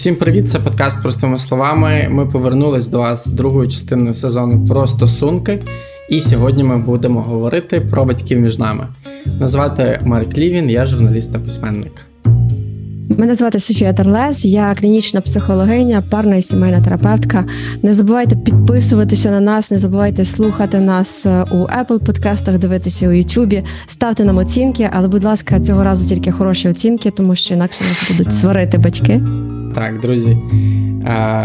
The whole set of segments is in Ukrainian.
Усім привіт! Це подкаст простими словами. Ми повернулись до вас з другою частиною сезону про стосунки. І сьогодні ми будемо говорити про батьків між нами. Назвати Марк Лівін, я журналіст та письменник. Мене звати Софія Терлес, я клінічна психологиня, парна і сімейна терапевтка. Не забувайте підписуватися на нас, не забувайте слухати нас е, у Apple подкастах, дивитися у YouTube, ставте нам оцінки, але, будь ласка, цього разу тільки хороші оцінки, тому що інакше нас будуть сварити батьки. Так, друзі.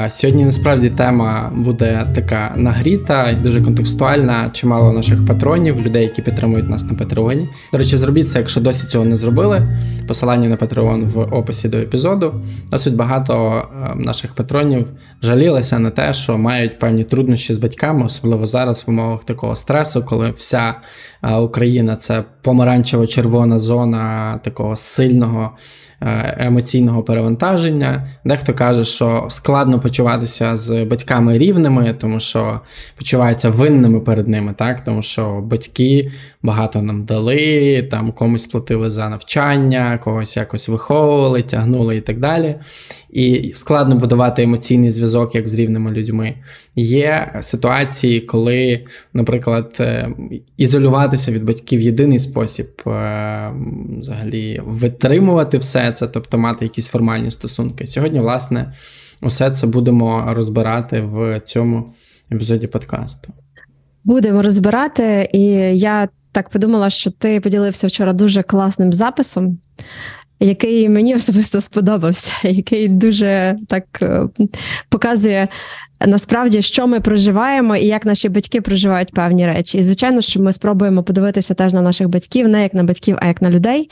Сьогодні насправді тема буде така нагріта і дуже контекстуальна. Чимало наших патронів, людей, які підтримують нас на Патреоні. До речі, зробіть це, якщо досі цього не зробили. Посилання на Патреон в описі до епізоду. Досить багато наших патронів жалілися на те, що мають певні труднощі з батьками, особливо зараз в умовах такого стресу, коли вся Україна це помаранчево-червона зона такого сильного. Е, емоційного перевантаження. Дехто каже, що складно почуватися з батьками рівними, тому що почуваються винними перед ними, так? тому що батьки багато нам дали, там комусь платили за навчання, когось якось виховували, тягнули і так далі. І складно будувати емоційний зв'язок як з рівними людьми. Є ситуації, коли, наприклад, е, ізолюватися від батьків єдиний спосіб е, взагалі витримувати все це, тобто мати якісь формальні стосунки. Сьогодні, власне, усе це будемо розбирати в цьому епізоді подкасту. Будемо розбирати, і я так подумала, що ти поділився вчора дуже класним записом, який мені особисто сподобався, який дуже так е, показує насправді, що ми проживаємо і як наші батьки проживають певні речі. І, звичайно, що ми спробуємо подивитися теж на наших батьків, не як на батьків, а як на людей.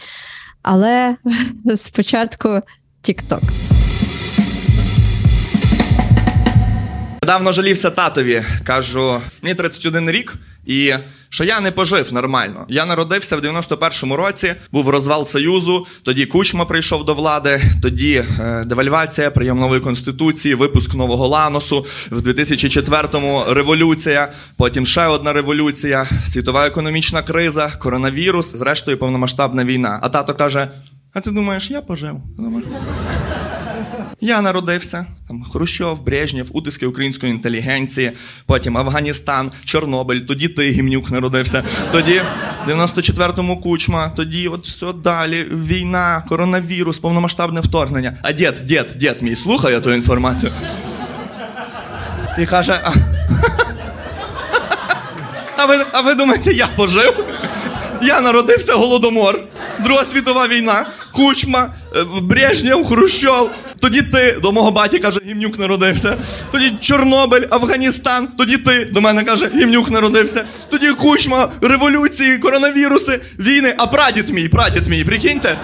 Але спочатку TikTok. Недавно жалівся татові. Кажу, мені 31 рік, і що я не пожив нормально. Я народився в 91-му році, був розвал Союзу, тоді Кучма прийшов до влади, тоді е, девальвація, прийом нової конституції, випуск нового ланосу, в 2004-му революція, потім ще одна революція, світова економічна криза, коронавірус, зрештою повномасштабна війна. А тато каже: А ти думаєш, я пожив? Я народився там Хрущов, Брежнєв, утиски української інтелігенції, потім Афганістан, Чорнобиль, тоді ти гімнюк народився. Тоді в 94-му кучма, тоді от все далі. Війна, коронавірус, повномасштабне вторгнення. А дід, дід, дід мій слухає ту інформацію. І каже: а, а ви, а ви думаєте, я пожив? Я народився голодомор, Друга світова війна, кучма, е, Брежнєв, Хрущов. Тоді ти до мого баті каже, гімнюк народився. Тоді Чорнобиль, Афганістан. Тоді ти до мене каже, гімнюк народився. Тоді кучма, революції, коронавіруси, війни. А прадід мій, прадід мій, прикиньте,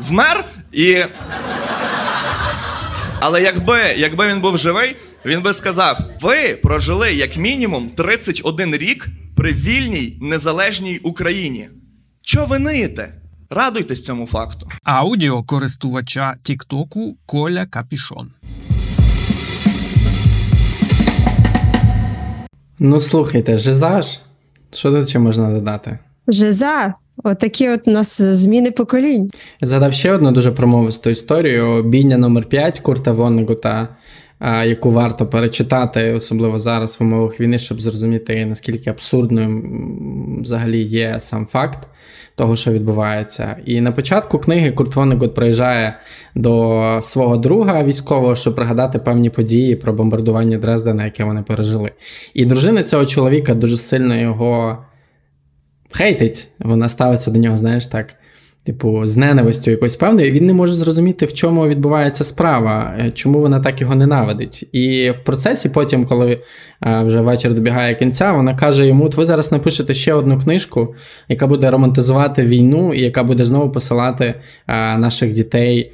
вмер і. Але якби, якби він був живий, він би сказав: ви прожили як мінімум 31 рік при вільній незалежній Україні. Чо ви ниєте? Радуйтесь цьому факту. Аудіо користувача Тіктоку Коля Капішон. Ну, слухайте, Жизаж. Що тут ще можна додати? Жиза, отакі от у нас зміни поколінь. Згадав ще одну дуже промовисту історію: бійня номер 5 Курта Воннегута, яку варто перечитати, особливо зараз в умовах війни, щоб зрозуміти, наскільки абсурдною взагалі є сам факт того, що відбувається. І на початку книги Курт Воннегут приїжджає до свого друга військового, щоб пригадати певні події про бомбардування Дрездена, яке вони пережили. І дружина цього чоловіка дуже сильно його хейтить. Вона ставиться до нього, знаєш так типу, з ненавистю якоюсь певною, він не може зрозуміти, в чому відбувається справа, е, чому вона так його ненавидить. І в процесі, потім, коли е, вже вечір добігає кінця, вона каже йому: ви зараз напишете ще одну книжку, яка буде романтизувати війну, і яка буде знову посилати е, наших дітей.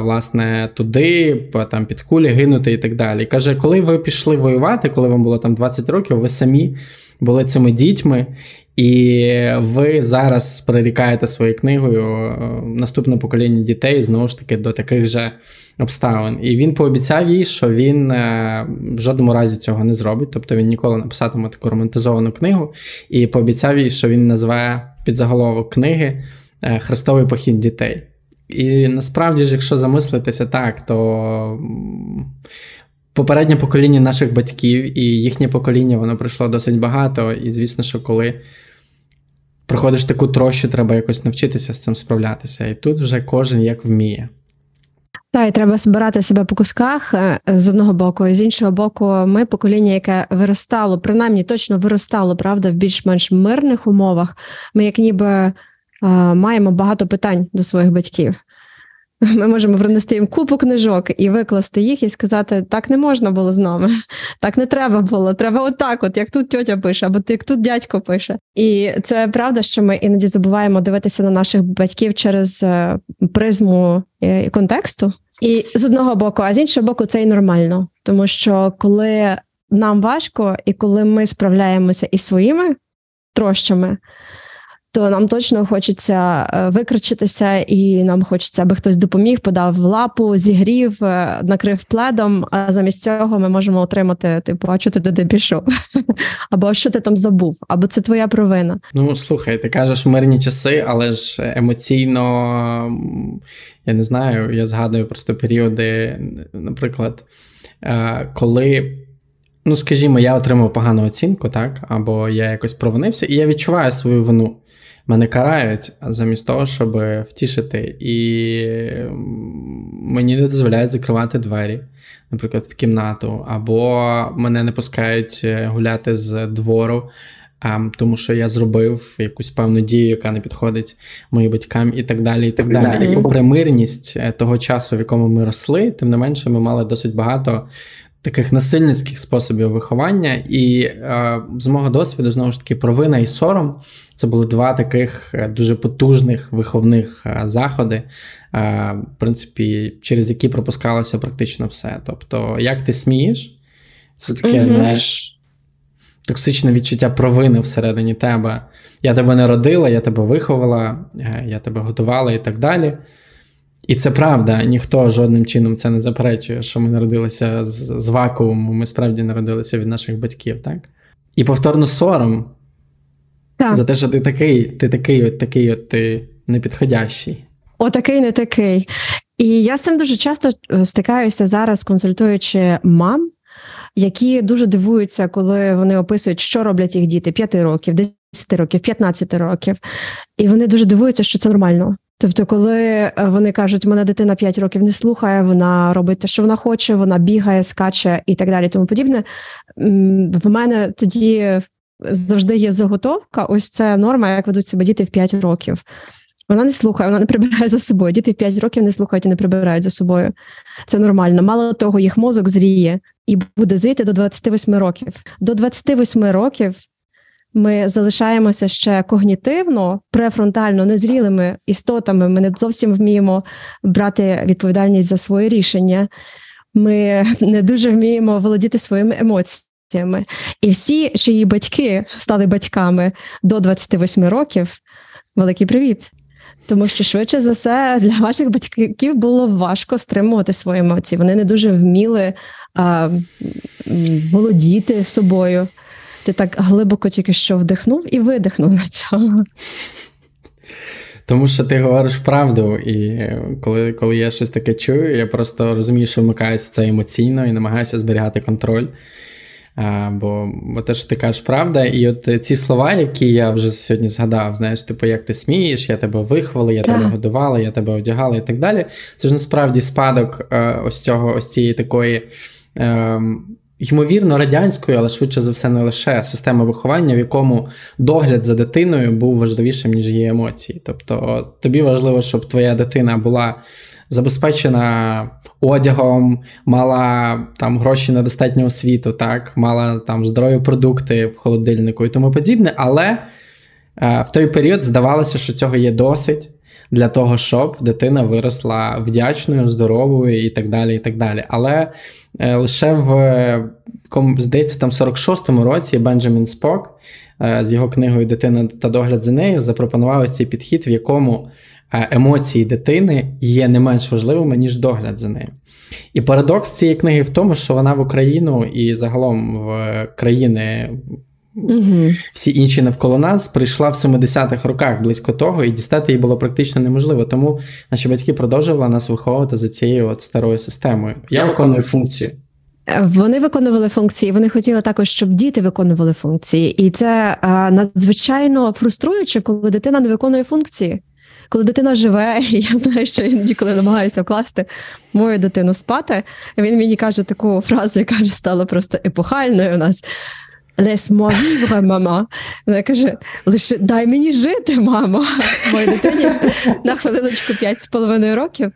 Власне, туди, там під кулі гинути і так далі. Каже, коли ви пішли воювати, коли вам було там 20 років, ви самі були цими дітьми, і ви зараз прирікаєте своєю книгою е, наступне покоління дітей знову ж таки до таких же обставин. І він пообіцяв їй, що він е, в жодному разі цього не зробить, тобто він ніколи не писатиме таку романтизовану книгу, і пообіцяв їй, що він назве підзаголовок книги е, Хрестовий похід дітей. І насправді ж, якщо замислитися так, то попереднє покоління наших батьків і їхнє покоління воно пройшло досить багато. І звісно, що коли проходиш таку трощу, треба якось навчитися з цим справлятися. І тут вже кожен як вміє. Так, і треба збирати себе по кусках е, з одного боку, і з іншого боку, ми покоління, яке виростало, принаймні точно виростало, правда, в більш-менш мирних умовах. Ми, як ніби е, маємо багато питань до своїх батьків. Ми можемо принести їм купу книжок і викласти їх, і сказати: так не можна було з нами, так не треба було. Треба отак, от як тут тьотя пише, або як тут дядько пише. І це правда, що ми іноді забуваємо дивитися на наших батьків через е, призму е, контексту. І з одного боку, а з іншого боку, це і нормально, тому що коли нам важко, і коли ми справляємося із своїми трощами то нам точно хочеться е, викричитися, і нам хочеться, аби хтось допоміг, подав лапу, зігрів, е, накрив пледом. А замість цього ми можемо отримати: типу, а чого ти туди пішов? Або що ти там забув, або це твоя провина. Ну слухай, ти кажеш мирні часи, але ж емоційно я не знаю, я згадую просто періоди, наприклад, е, коли. Ну, скажімо, я отримав погану оцінку, так, або я якось провинився, і я відчуваю свою вину мене карають замість того, щоб втішити. І мені не дозволяють закривати двері, наприклад, в кімнату, або мене не пускають е, гуляти з двору. Тому що я зробив якусь певну дію, яка не підходить моїм батькам, і так далі. І так далі. І попри мирність е, того часу, в якому ми росли, тим не менше, ми мали досить багато таких насильницьких способів виховання, і е, з мого досвіду, знову ж таки, провина і сором це були два таких е, дуже потужних виховних е, заходи, е, в принципі, через які пропускалося практично все. Тобто, як ти смієш, це таке, mm-hmm. знаєш. Токсичне відчуття провини всередині тебе. Я тебе не родила, я тебе виховала, е, я тебе готувала і так далі. І це правда, ніхто жодним чином це не заперечує, що ми народилися з, з вакууму, ми справді народилися від наших батьків, так? І повторно сором так. за те, що ти такий, ти такий, от такий, от ти непідходящий. Отакий, не такий. І я з цим дуже часто е, стикаюся зараз, консультуючи мам, які дуже дивуються, коли вони описують, що роблять їх діти 5 років, 10 років, 15 років. І вони дуже дивуються, що це нормально. Тобто, коли е, вони кажуть, мене дитина 5 років не слухає, вона робить те, що вона хоче, вона бігає, скаче і так далі. Тому подібне в мене тоді завжди є заготовка. Ось це норма, як ведуть себе діти в 5 років. Вона не слухає, вона не прибирає за собою. Діти в 5 років не слухають і не прибирають за собою. Це нормально. Мало того, їх мозок зріє і буде зріти до 28 років. До 28 років ми залишаємося ще когнітивно, префронтально незрілими істотами. Ми не зовсім вміємо брати відповідальність за своє рішення. Ми не дуже вміємо володіти своїми емоціями. І всі, чиї батьки стали батьками до 28 років. Великий привіт! Тому що швидше за все для ваших батьків було важко стримувати свої емоції. Вони не дуже вміли а, володіти собою. Ти так глибоко тільки що вдихнув і видихнув на цьому. Тому що ти говориш правду, і коли коли я щось таке чую, я просто розумію, що вмикаюся в це емоційно і намагаюся зберігати контроль. А, Бо бо те, що ти кажеш, правда, і от ці слова, які я вже сьогодні згадав, знаєш, типу, як ти смієш, я тебе вихвала, я тебе годувала, я тебе одягала і так далі. Це ж насправді спадок е, ось цього, ось цієї такої. Е, ймовірно, радянською, але швидше за все, не лише система виховання, в якому догляд за дитиною був важливішим, ніж її емоції. Тобто тобі важливо, щоб твоя дитина була забезпечена одягом, мала там гроші на достатню освіту, так, мала там здорові продукти в холодильнику і тому подібне. Але е, в той період здавалося, що цього є досить. Для того, щоб дитина виросла вдячною, здоровою і так далі. і так далі. Але Е, лише в здається, там 46-му році Бенджамін Спок е, з його книгою Дитина та догляд за нею запропонував цей підхід, в якому е, емоції дитини є не менш важливими, ніж догляд за нею. І парадокс цієї книги в тому, що вона в Україну і загалом в країни Угу. всі інші навколо нас, прийшла в 70-х роках близько того, і дістати її було практично неможливо. Тому наші батьки продовжували нас виховувати за цією от старою системою. Я виконую функцію. Вони виконували функції, вони хотіли також, щоб діти виконували функції. І це а, надзвичайно фруструюче, коли дитина не виконує функції. Коли дитина живе, і я знаю, що іноді, коли намагаюся вкласти мою дитину спати, він мені каже таку фразу, яка вже стала просто епохальною у нас. Лес vivre, мама. Вона каже: лише дай мені жити, мамо. Моїй дитині на хвилиночку 5,5 років.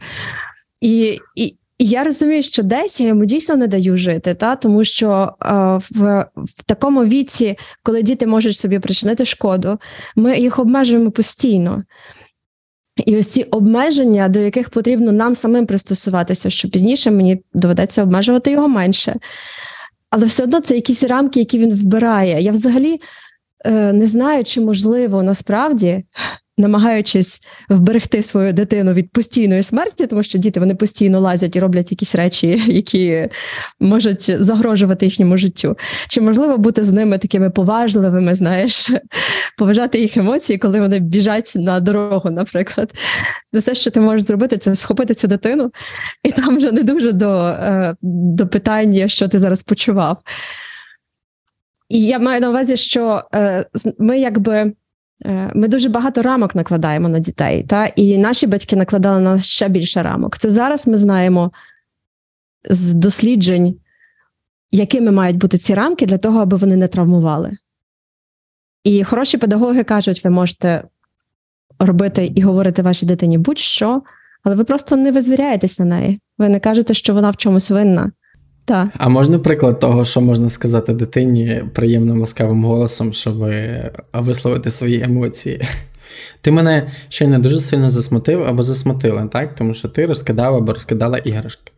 І, і, і я розумію, що десь я йому дійсно не даю жити, та? тому що е, в, в такому віці, коли діти можуть собі причинити шкоду, ми їх обмежуємо постійно. І ось ці обмеження, до яких потрібно нам самим пристосуватися, що пізніше мені доведеться обмежувати його менше. Але все одно це якісь рамки, які він вбирає. Я взагалі е, не знаю, чи можливо насправді, намагаючись вберегти свою дитину від постійної смерті, тому що діти вони постійно лазять і роблять якісь речі, які можуть загрожувати їхньому життю. Чи можливо бути з ними такими поважливими, знаєш, поважати їх емоції, коли вони біжать на дорогу, наприклад. Все, що ти можеш зробити, це схопити цю дитину, і там вже не дуже до, е, до питання, що ти зараз почував. І я маю на увазі, що е, ми якби. Е, Ми дуже багато рамок накладаємо на дітей, та і наші батьки накладали на нас ще більше рамок. Це зараз ми знаємо з досліджень, якими мають бути ці рамки для того, аби вони не травмували. І хороші педагоги кажуть, ви можете робити і говорити вашій дитині будь-що, але ви просто не визвіряєтесь на неї. Ви не кажете, що вона в чомусь винна. Так. А можна приклад того, що можна сказати дитині приємним ласкавим голосом, щоб висловити свої емоції? Ти мене щойно дуже сильно засмутив або засмутила, так? Тому що ти розкидав або розкидала іграшки.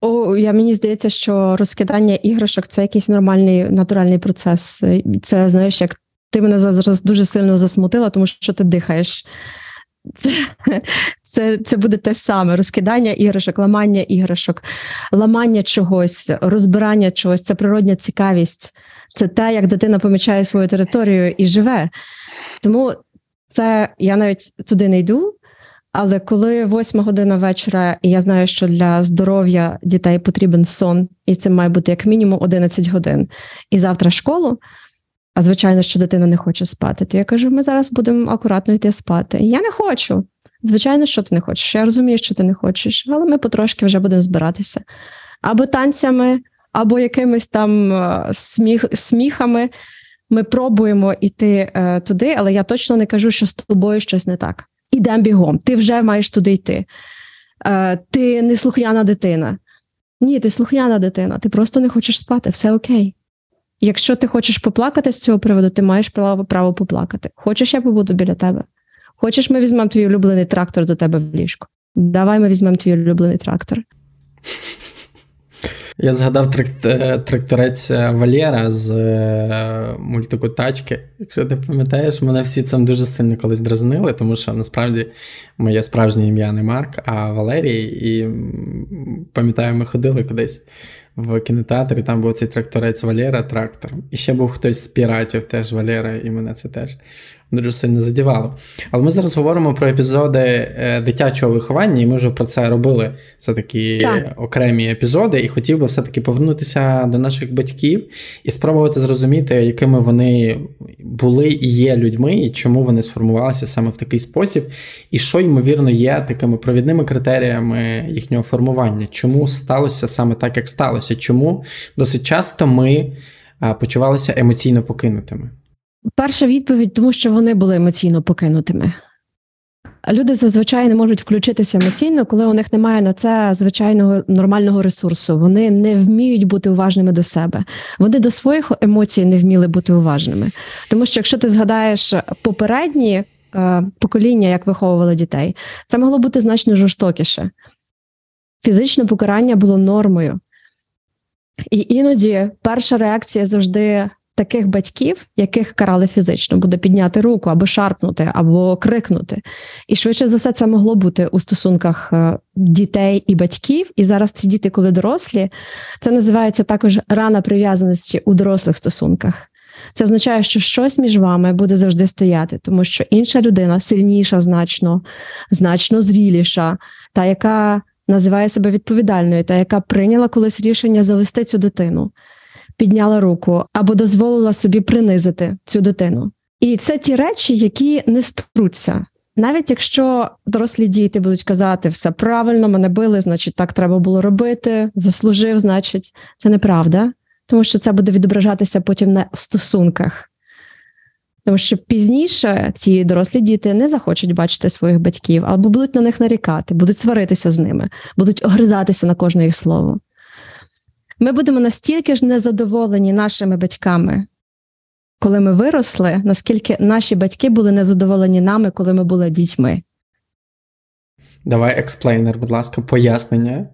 О, я мені здається, що розкидання іграшок це якийсь нормальний натуральний процес. Це знаєш, як ти мене зараз дуже сильно засмутила, тому що ти дихаєш. Це, це, це буде те саме: розкидання іграшок, ламання іграшок, ламання чогось, розбирання чогось, це природня цікавість. Це те, як дитина помічає свою територію і живе. Тому це я навіть туди не йду. Але коли восьма година вечора, і я знаю, що для здоров'я дітей потрібен сон, і це має бути як мінімум 11 годин, і завтра школу. А звичайно, що дитина не хоче спати, то я кажу: ми зараз будемо акуратно йти спати. Я не хочу. Звичайно, що ти не хочеш. Я розумію, що ти не хочеш, але ми потрошки вже будемо збиратися. Або танцями, або якимись там е, сміх, сміхами. Ми пробуємо йти е, туди, але я точно не кажу, що з тобою щось не так. Ідемо бігом, ти вже маєш туди йти. Е, ти не слухняна дитина. Ні, ти слухняна дитина, ти просто не хочеш спати, все окей. Якщо ти хочеш поплакати з цього приводу, ти маєш право, право поплакати. Хочеш, я побуду біля тебе. Хочеш, ми візьмемо твій улюблений трактор до тебе в ліжко. Давай ми візьмемо твій улюблений трактор. Я згадав е, тракторець Валєра з е, мультику Тачки. Якщо ти пам'ятаєш, мене всі цим дуже сильно колись дразнили, тому що насправді моє справжнє ім'я не Марк, а Валерій. І пам'ятаю, ми ходили кудись в кінотеатрі, там був цей тракторець Валера, трактор. І ще був хтось з піратів, теж Валера, і мене це теж дуже сильно задівало. Але ми зараз говоримо про епізоди е, дитячого виховання, і ми вже про це робили все-таки Так. окремі епізоди, і хотів би все-таки повернутися до наших батьків і спробувати зрозуміти, якими вони були і є людьми, і чому вони сформувалися саме в такий спосіб, і що, ймовірно, є такими провідними критеріями їхнього формування, чому сталося саме так, як сталося, чому досить часто ми почувалися емоційно покинутими. Перша відповідь, тому що вони були емоційно покинутими. Люди зазвичай не можуть включитися емоційно, коли у них немає на це звичайного нормального ресурсу. Вони не вміють бути уважними до себе. Вони до своїх емоцій не вміли бути уважними. Тому що якщо ти згадаєш попередні е, покоління, як виховували дітей, це могло бути значно жорстокіше. Фізичне покарання було нормою. І іноді перша реакція завжди таких батьків, яких карали фізично, буде підняти руку або шарпнути, або крикнути. І швидше за все, це могло бути у стосунках е, дітей і батьків. І зараз ці діти, коли дорослі, це називається також рана прив'язаності у дорослих стосунках. Це означає, що щось між вами буде завжди стояти, тому що інша людина сильніша, значно, значно зріліша, та яка називає себе відповідальною, та яка прийняла колись рішення завести цю дитину, підняла руку або дозволила собі принизити цю дитину. І це ті речі, які не струться. Навіть якщо дорослі діти будуть казати, все правильно, мене били, значить, так треба було робити, заслужив, значить, це неправда, тому що це буде відображатися потім на стосунках. Тому що пізніше ці дорослі діти не захочуть бачити своїх батьків, або будуть на них нарікати, будуть сваритися з ними, будуть огризатися на кожне їх слово. Ми будемо настільки ж незадоволені нашими батьками, коли ми виросли, наскільки наші батьки були незадоволені нами, коли ми були дітьми. Давай експлейнер, будь ласка, пояснення.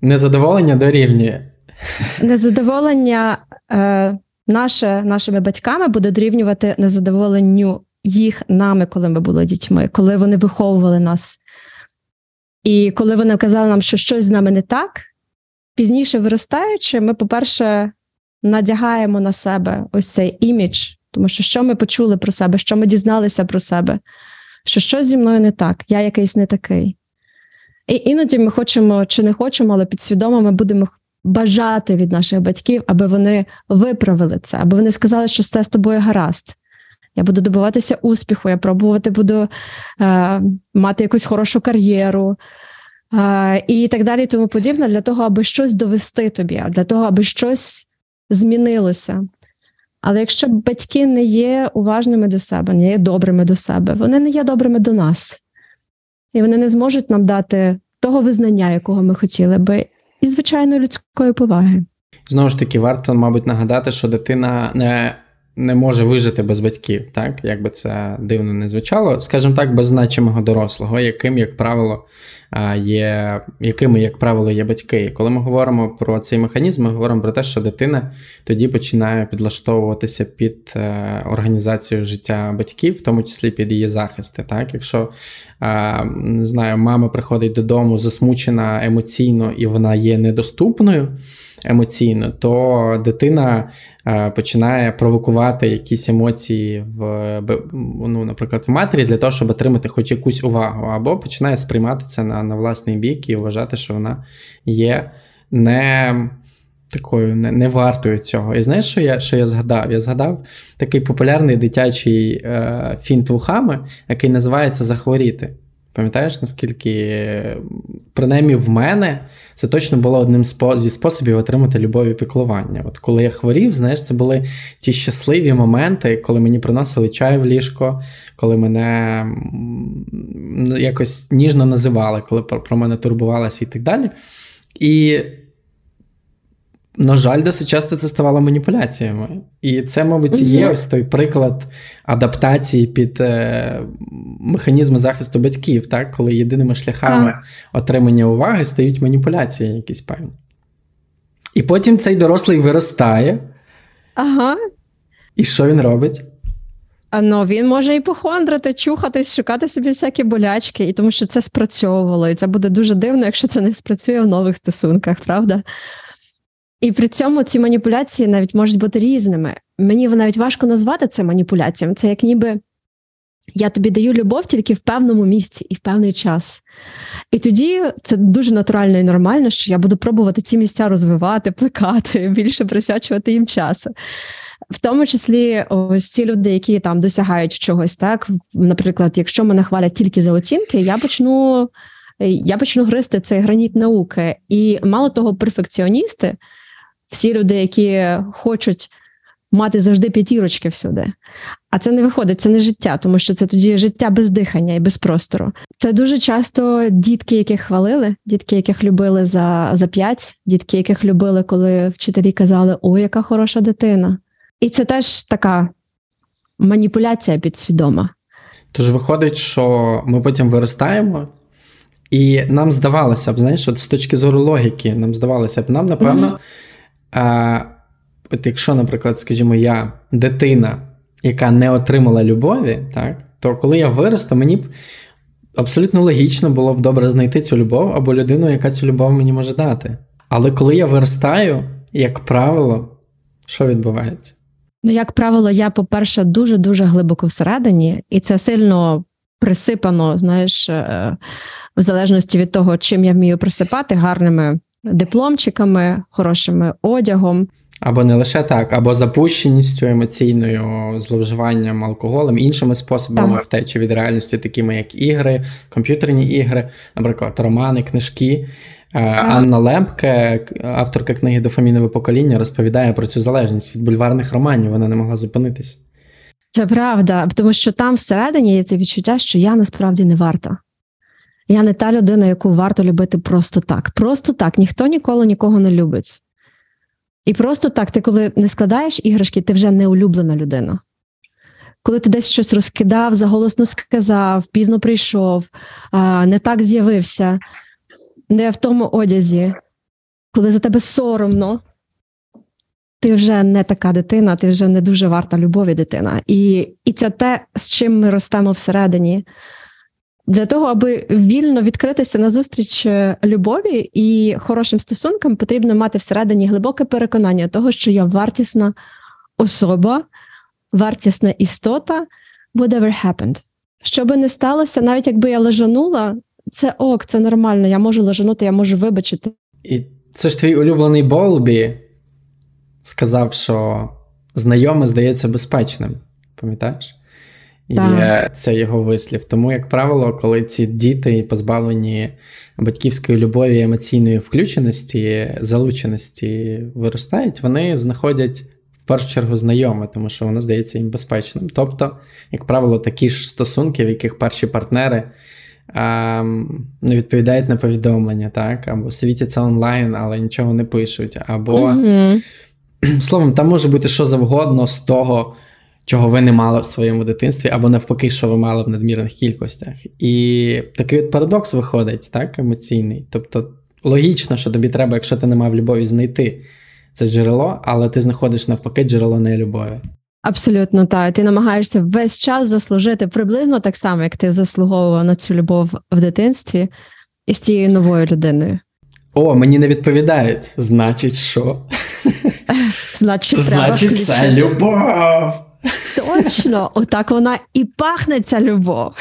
Незадоволення дорівнює. Незадоволення е, наше, нашими батьками буде дорівнювати незадоволенню їх нами, коли ми були дітьми, коли вони виховували нас. І коли вони казали нам, що щось з нами не так, пізніше виростаючи, ми, по-перше, надягаємо на себе ось цей імідж, тому що що ми почули про себе, що ми дізналися про себе, що щось зі мною не так, я якийсь не такий. І іноді ми хочемо чи не хочемо, але підсвідомо ми будемо бажати від наших батьків, аби вони виправили це, аби вони сказали, що все з тобою гаразд. Я буду добиватися успіху, я пробувати буду е, мати якусь хорошу кар'єру і так далі, і тому подібне, для того, аби щось довести тобі, для того, аби щось змінилося. Але якщо батьки не є уважними до себе, не є добрими до себе, вони не є добрими до нас, і вони не зможуть нам дати того визнання, якого ми хотіли би, і звичайно людської поваги. Знову ж таки, варто, мабуть, нагадати, що дитина не не може вижити без батьків, так як би це дивно не звучало, скажімо так, без значимого дорослого, яким, як правило, є, якими, як правило, є батьки. І коли ми говоримо про цей механізм, ми говоримо про те, що дитина тоді починає підлаштовуватися під е, організацію життя батьків, в тому числі під її захисти. Так, якщо не знаю, мама приходить додому засмучена емоційно і вона є недоступною емоційно, то дитина е, починає провокувати якісь емоції в, ну, наприклад, в матері для того, щоб отримати хоч якусь увагу, або починає сприймати це на, на власний бік і вважати, що вона є не. Такою не, не вартою цього. І знаєш, що я що я згадав? Я згадав такий популярний дитячий е, фінт вухами, який називається Захворіти. Пам'ятаєш, наскільки, принаймні в мене, це точно було одним зі способів отримати любов і піклування. От коли я хворів, знаєш, це були ті щасливі моменти, коли мені приносили чай в ліжко, коли мене якось ніжно називали, коли про мене турбувалися і так далі. І на жаль, досить часто це ставало маніпуляціями. І це, мабуть, є ось той приклад адаптації під е, механізми захисту батьків, так? коли єдиними шляхами так. отримання уваги стають маніпуляції якісь певні. І потім цей дорослий виростає. Ага. І що він робить? А ну, він може і похондрити, чухатись, шукати собі всякі болячки, і тому що це спрацьовувало. І це буде дуже дивно, якщо це не спрацює в нових стосунках, правда? І при цьому ці маніпуляції навіть можуть бути різними. Мені навіть важко назвати це маніпуляціями. Це як ніби я тобі даю любов тільки в певному місці і в певний час. І тоді це дуже натурально і нормально, що я буду пробувати ці місця розвивати, плекати, більше присвячувати їм часу. В тому числі ось ці люди, які там досягають чогось, так наприклад, якщо мене хвалять тільки за оцінки, я почну я почну гризти цей граніт науки. І мало того, перфекціоністи всі люди, які хочуть мати завжди п'ятірочки всюди. А це не виходить, це не життя, тому що це тоді життя без дихання і без простору. Це дуже часто дітки, яких хвалили, дітки, яких любили за за п'ять, дітки, яких любили, коли вчителі казали, о, яка хороша дитина. І це теж така маніпуляція підсвідома. Тож виходить, що ми потім виростаємо. І нам здавалося б, знаєш, от з точки зору логіки, нам здавалося б, нам, напевно, mm-hmm от якщо, наприклад, скажімо, я дитина, яка не отримала любові, так, то коли я виросту, мені б абсолютно логічно було б добре знайти цю любов або людину, яка цю любов мені може дати. Але коли я виростаю, як правило, що відбувається? Ну, як правило, я, по-перше, дуже-дуже глибоко всередині, і це сильно присипано, знаєш, е, в залежності від того, чим я вмію присипати гарними дипломчиками, хорошими одягом. Або не лише так, або запущеністю емоційною, зловживанням алкоголем, іншими способами Так. втечі від реальності, такими як ігри, комп'ютерні ігри, наприклад, романи, книжки. Е, Анна Лемпке, авторка книги Дофамінове покоління, розповідає про цю залежність від бульварних романів. Вона не могла зупинитися. Це правда, тому що там всередині є це відчуття, що я насправді не варта. Я не та людина, яку варто любити просто так. Просто так. Ніхто ніколи нікого не любить. І просто так, ти коли не складаєш іграшки, ти вже не улюблена людина. Коли ти десь щось розкидав, заголосно сказав, пізно прийшов, не так з'явився, не в тому одязі, коли за тебе соромно, ти вже не така дитина, ти вже не дуже варта любові дитина. І, і це те, з чим ми ростемо всередині. Для того, аби вільно відкритися назустріч е, любові і хорошим стосункам, потрібно мати всередині глибоке переконання того, що я вартісна особа, вартісна істота, whatever happened. Що би не сталося, навіть якби я лежанула, це ок, це нормально, я можу лежанути, я можу вибачити. І це ж твій улюблений Болбі сказав, що знайоме здається безпечним. Пам'ятаєш? Так. Є це його вислів. Тому, як правило, коли ці діти позбавлені батьківської любові, емоційної включеності, залученості виростають, вони знаходять в першу чергу знайоме, тому що воно здається їм безпечним. Тобто, як правило, такі ж стосунки, в яких перші партнери ем, не відповідають на повідомлення, так, або світяться онлайн, але нічого не пишуть, або. Мгм. Словом, там може бути що завгодно з того, чого ви не мали в своєму дитинстві, або навпаки, що ви мали в надмірних кількостях. І такий от парадокс виходить, так, емоційний. Тобто, логічно, що тобі треба, якщо ти не мав любові, знайти це джерело, але ти знаходиш навпаки джерело нелюбові. Абсолютно так. Ти намагаєшся весь час заслужити приблизно так само, як ти заслуговував на цю любов в дитинстві із цією новою людиною. О, мені не відповідають. Значить, що? Значить, треба Значить, це включити. любов. Точно, отак вона і пахне ця любов.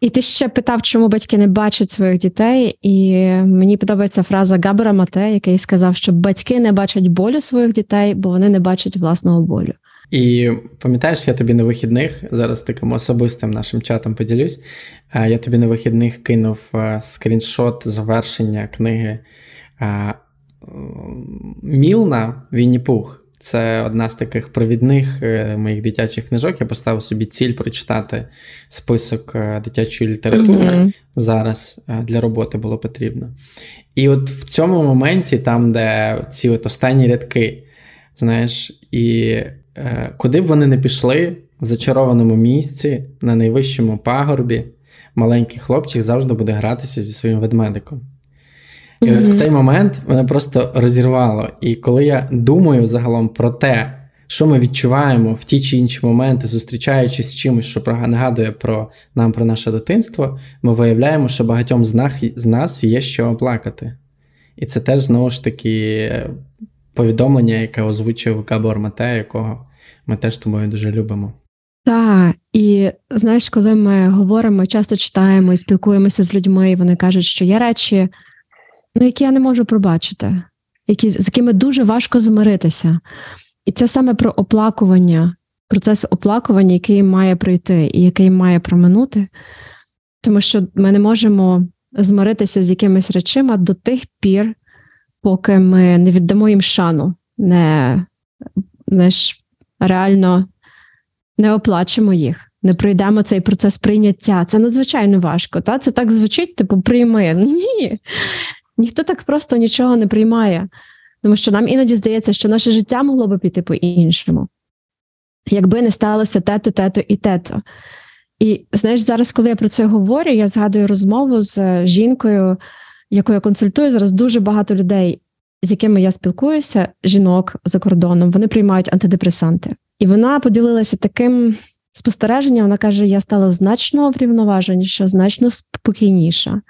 І ти ще питав, чому батьки не бачать своїх дітей. І мені подобається фраза Габера Мате, який сказав, що батьки не бачать болю своїх дітей, бо вони не бачать власного болю. І пам'ятаєш, я тобі на вихідних зараз таким особистим нашим чатом поділюсь. е, Я тобі на вихідних кинув е, скріншот завершення книги е, Мілна Вінні Пух. Це одна з таких провідних е, моїх дитячих книжок. Я поставив собі ціль прочитати список е, дитячої літератури Мгм. зараз е, для роботи було потрібно. І от в цьому моменті, там, де ці от останні рядки, знаєш, і е, куди б вони не пішли, в зачарованому місці, на найвищому пагорбі, маленький хлопчик завжди буде гратися зі своїм ведмедиком. І от в цей момент мене просто розірвало. І коли я думаю загалом про те, що ми відчуваємо в ті чи інші моменти, зустрічаючись з чимось, що нагадує про нам про наше дитинство, ми виявляємо, що багатьом з нас, є що оплакати. І це теж знову ж таки повідомлення, яке озвучив Габор Мате, якого ми теж тобою дуже любимо. Так, і знаєш, коли ми говоримо, часто читаємо і спілкуємося з людьми, і вони кажуть, що є речі, ну, які я не можу пробачити, які, з якими дуже важко змиритися. І це саме про оплакування, процес оплакування, який має пройти і який має проминути, тому що ми не можемо змиритися з якимись речима до тих пір, поки ми не віддамо їм шану, не знаєш, реально не оплачемо їх, не пройдемо цей процес прийняття. Це надзвичайно важко. Та? Це так звучить, типу, прийми. Ні. Ніхто так просто нічого не приймає. Тому що нам іноді здається, що наше життя могло би піти по-іншому. Якби не сталося тето, тето і тето. І знаєш, зараз, коли я про це говорю, я згадую розмову з жінкою, яку я консультую зараз дуже багато людей. з якими я спілкуюся, жінок за кордоном, вони приймають антидепресанти. І вона поділилася таким спостереженням. Вона каже: я стала значно врівноваженіша, значно спокійніша.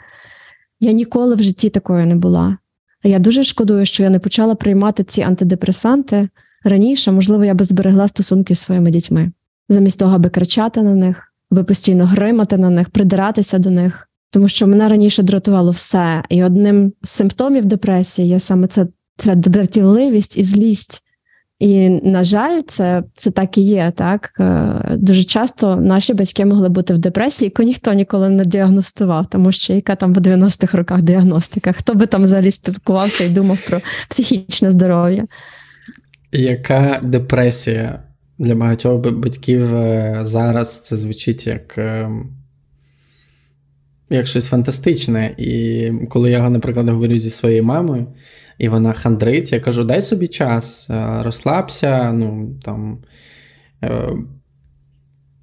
Я ніколи в житті такою не була. А Я дуже шкодую, що я не почала приймати ці антидепресанти раніше. Можливо, я би зберегла стосунки з своїми дітьми, замість того, аби кричати на них, аби постійно гримати на них, придиратися до них. Тому що мене раніше дратувало все. І одним з симптомів депресії є саме це, це дратівливість і злість. І, на жаль, це це так і є. Так е, дуже часто наші батьки могли бути в депресії, яку ніхто ніколи не діагностував, тому що яка там в 90-х роках діагностика? Хто би там взагалі спілкувався і думав про психічне здоров'я? Яка депресія для багатьох батьків е, зараз це звучить як ем, як щось фантастичне. І коли я, наприклад, говорю зі своєю мамою, і вона хандрить, я кажу: дай собі час, е, розслабся, ну там. Е,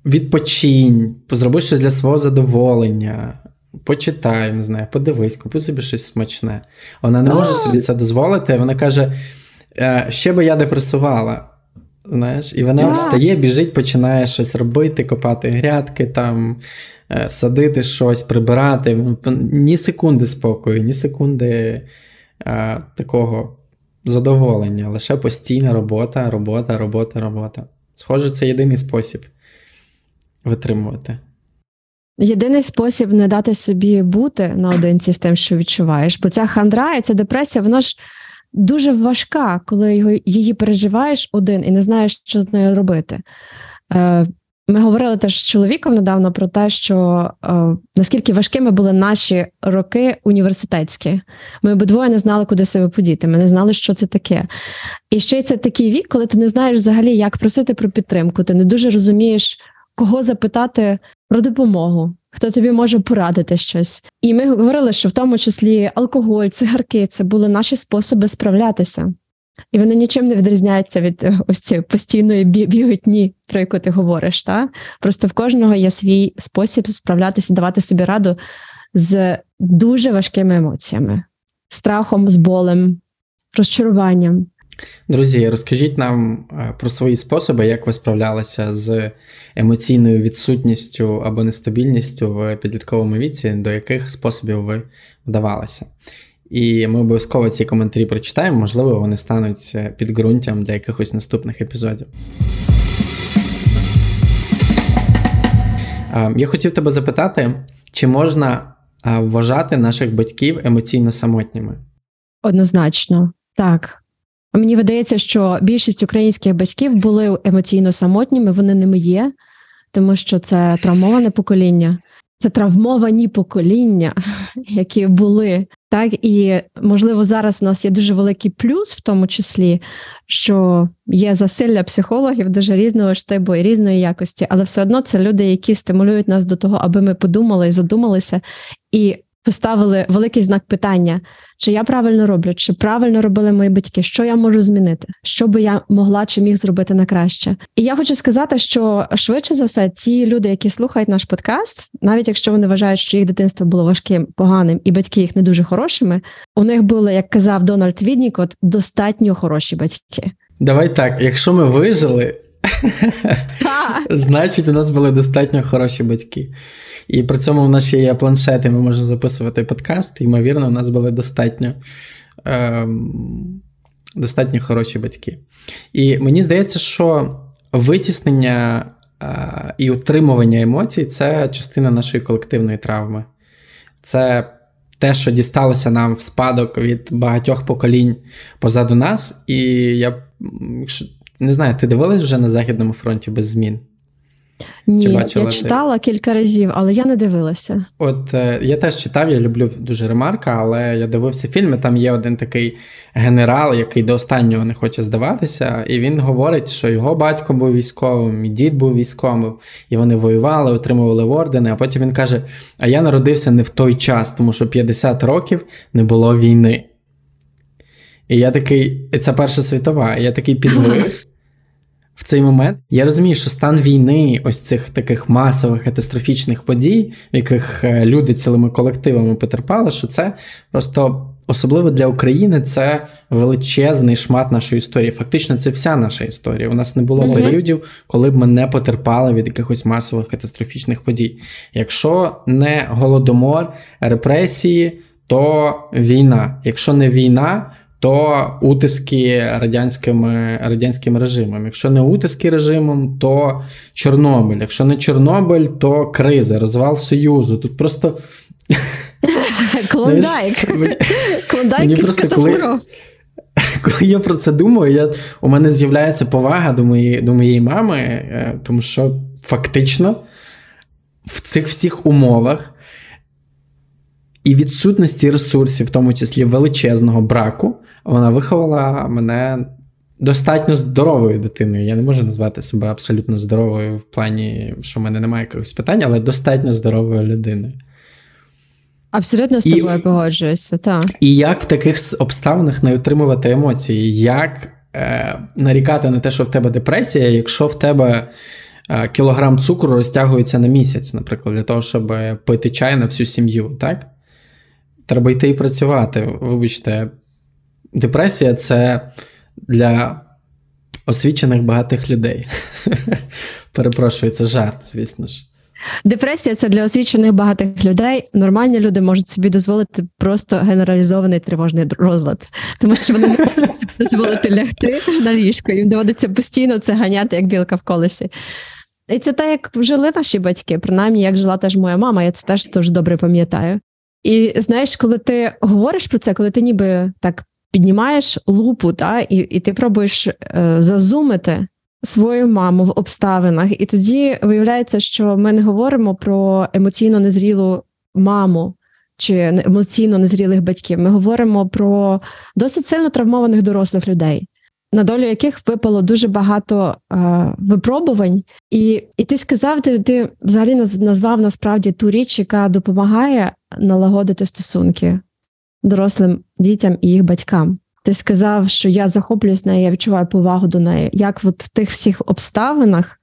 відпочинь, зроби щось для свого задоволення, почитай, не знаю, подивись, купи собі щось смачне. Вона не може собі це дозволити. Вона каже: «Е, ще би я депресувала. Знаєш, І вона встає, біжить, починає щось робити, копати грядки, там, садити щось, прибирати. Ні секунди спокою, ні секунди а, такого задоволення, лише постійна робота, робота, робота, робота. Схоже, це єдиний спосіб витримувати. Єдиний спосіб не дати собі бути наодинці з тим, що відчуваєш. Бо ця хандра і ця депресія, вона ж дуже важка, коли його, її переживаєш один і не знаєш, що з нею робити. Е, ми говорили теж з чоловіком недавно про те, що е, наскільки важкими були наші роки університетські. Ми обидвоє не знали, куди себе подіти. Ми не знали, що це таке. І ще й це такий вік, коли ти не знаєш взагалі, як просити про підтримку. Ти не дуже розумієш, кого запитати про допомогу, хто тобі може порадити щось. І ми говорили, що в тому числі алкоголь, цигарки це були наші способи справлятися. І вони нічим не відрізняються від е, ось цієї постійної біготні, про яку ти говориш. Та? Просто в кожного є свій спосіб справлятися, давати собі раду з дуже важкими емоціями, страхом, з болем, розчаруванням. Друзі, розкажіть нам е, про свої способи, як ви справлялися з емоційною відсутністю або нестабільністю в підлітковому віці, до яких способів ви вдавалися. І ми обов'язково ці коментарі прочитаємо, можливо, вони стануть е, підґрунтям для якихось наступних епізодів. Я хотів тебе запитати, чи можна вважати наших батьків емоційно самотніми? Однозначно, так. Мені видається, що більшість українських батьків були емоційно самотніми, вони ними є, тому що це травмоване покоління, це травмовані покоління, які були. Так і можливо зараз у нас є дуже великий плюс, в тому числі, що є засилля психологів дуже різного штибу і різної якості, але все одно це люди, які стимулюють нас до того, аби ми подумали і задумалися, і поставили великий знак питання, чи я правильно роблю, чи правильно робили мої батьки, що я можу змінити, що би я могла чи міг зробити на краще. І я хочу сказати, що швидше за все, ті люди, які слухають наш подкаст, навіть якщо вони вважають, що їх дитинство було важким, поганим, і батьки їх не дуже хорошими, у них були, як казав Дональд Віднікот, достатньо хороші батьки. Давай так, якщо ми вижили. Значить, у нас були достатньо хороші батьки. І при цьому в нас ще є планшети, ми можемо записувати подкаст, ймовірно, у нас були достатньо е, достатньо хороші батьки. І мені здається, що витіснення е, і утримування емоцій це частина нашої колективної травми. Це те, що дісталося нам в спадок від багатьох поколінь позаду нас. І я не знаю, ти дивилась вже на Західному фронті без змін? Ні, я читала ти? кілька разів, але я не дивилася. От е, я теж читав, я люблю дуже ремарка, але я дивився фільми. Там є один такий генерал, який до останнього не хоче здаватися, і він говорить, що його батько був військовим, і дід був військовим, і вони воювали, отримували ордени. А потім він каже: А я народився не в той час, тому що 50 років не було війни. І я такий, це Перша світова, і я такий підвис в цей момент. Я розумію, що стан війни, ось цих таких масових катастрофічних подій, в яких е, люди цілими колективами потерпали, що це просто особливо для України, це величезний шмат нашої історії. Фактично, це вся наша історія. У нас не було Мгм. періодів, коли б ми не потерпали від якихось масових катастрофічних подій. Якщо не голодомор, репресії, то війна. Якщо не війна, то утиски радянським, радянським режимом. Якщо не утиски режимом, то Чорнобиль. Якщо не Чорнобиль, то криза, розвал Союзу. Тут просто Клондайк. Клондайк із катастроф. коли я про це думаю, я, у мене з'являється повага до моєї, до моєї мами, е, тому що фактично в цих всіх умовах і відсутності ресурсів, в тому числі величезного браку, вона виховала мене достатньо здоровою дитиною. Я не можу назвати себе абсолютно здоровою в плані, що в мене немає якихось питань, але достатньо здоровою людиною. Абсолютно з І- тобою погоджуюся, так. І як в таких обставинах не отримувати емоції? Як е, нарікати на те, що в тебе депресія, якщо в тебе е, кілограм цукру розтягується на місяць, наприклад, для того, щоб пити чай на всю сім'ю, так? Треба йти і працювати. Вибачте, депресія це для освічених багатих людей. Перепрошую, це жарт, звісно ж. Депресія це для освічених багатих людей. Нормальні люди можуть собі дозволити просто генералізований тривожний розлад, тому що вони не можуть собі дозволити лягти на ліжко. Їм доводиться постійно це ганяти, як білка в колесі. І це те, як жили наші батьки, принаймні, як жила теж моя мама, я це теж дуже добре пам'ятаю. І знаєш, коли ти говориш про це, коли ти ніби так піднімаєш лупу, та, і, і ти пробуєш е, зазумити свою маму в обставинах, і тоді виявляється, що ми не говоримо про емоційно незрілу маму чи емоційно незрілих батьків. Ми говоримо про досить сильно травмованих дорослих людей, на долю яких випало дуже багато е, випробувань. І, і ти сказав, ти, ти взагалі назвав насправді ту річ, яка допомагає налагодити стосунки дорослим дітям і їх батькам. Ти сказав, що я захоплююсь нею, я відчуваю повагу до неї. Як от в тих всіх обставинах,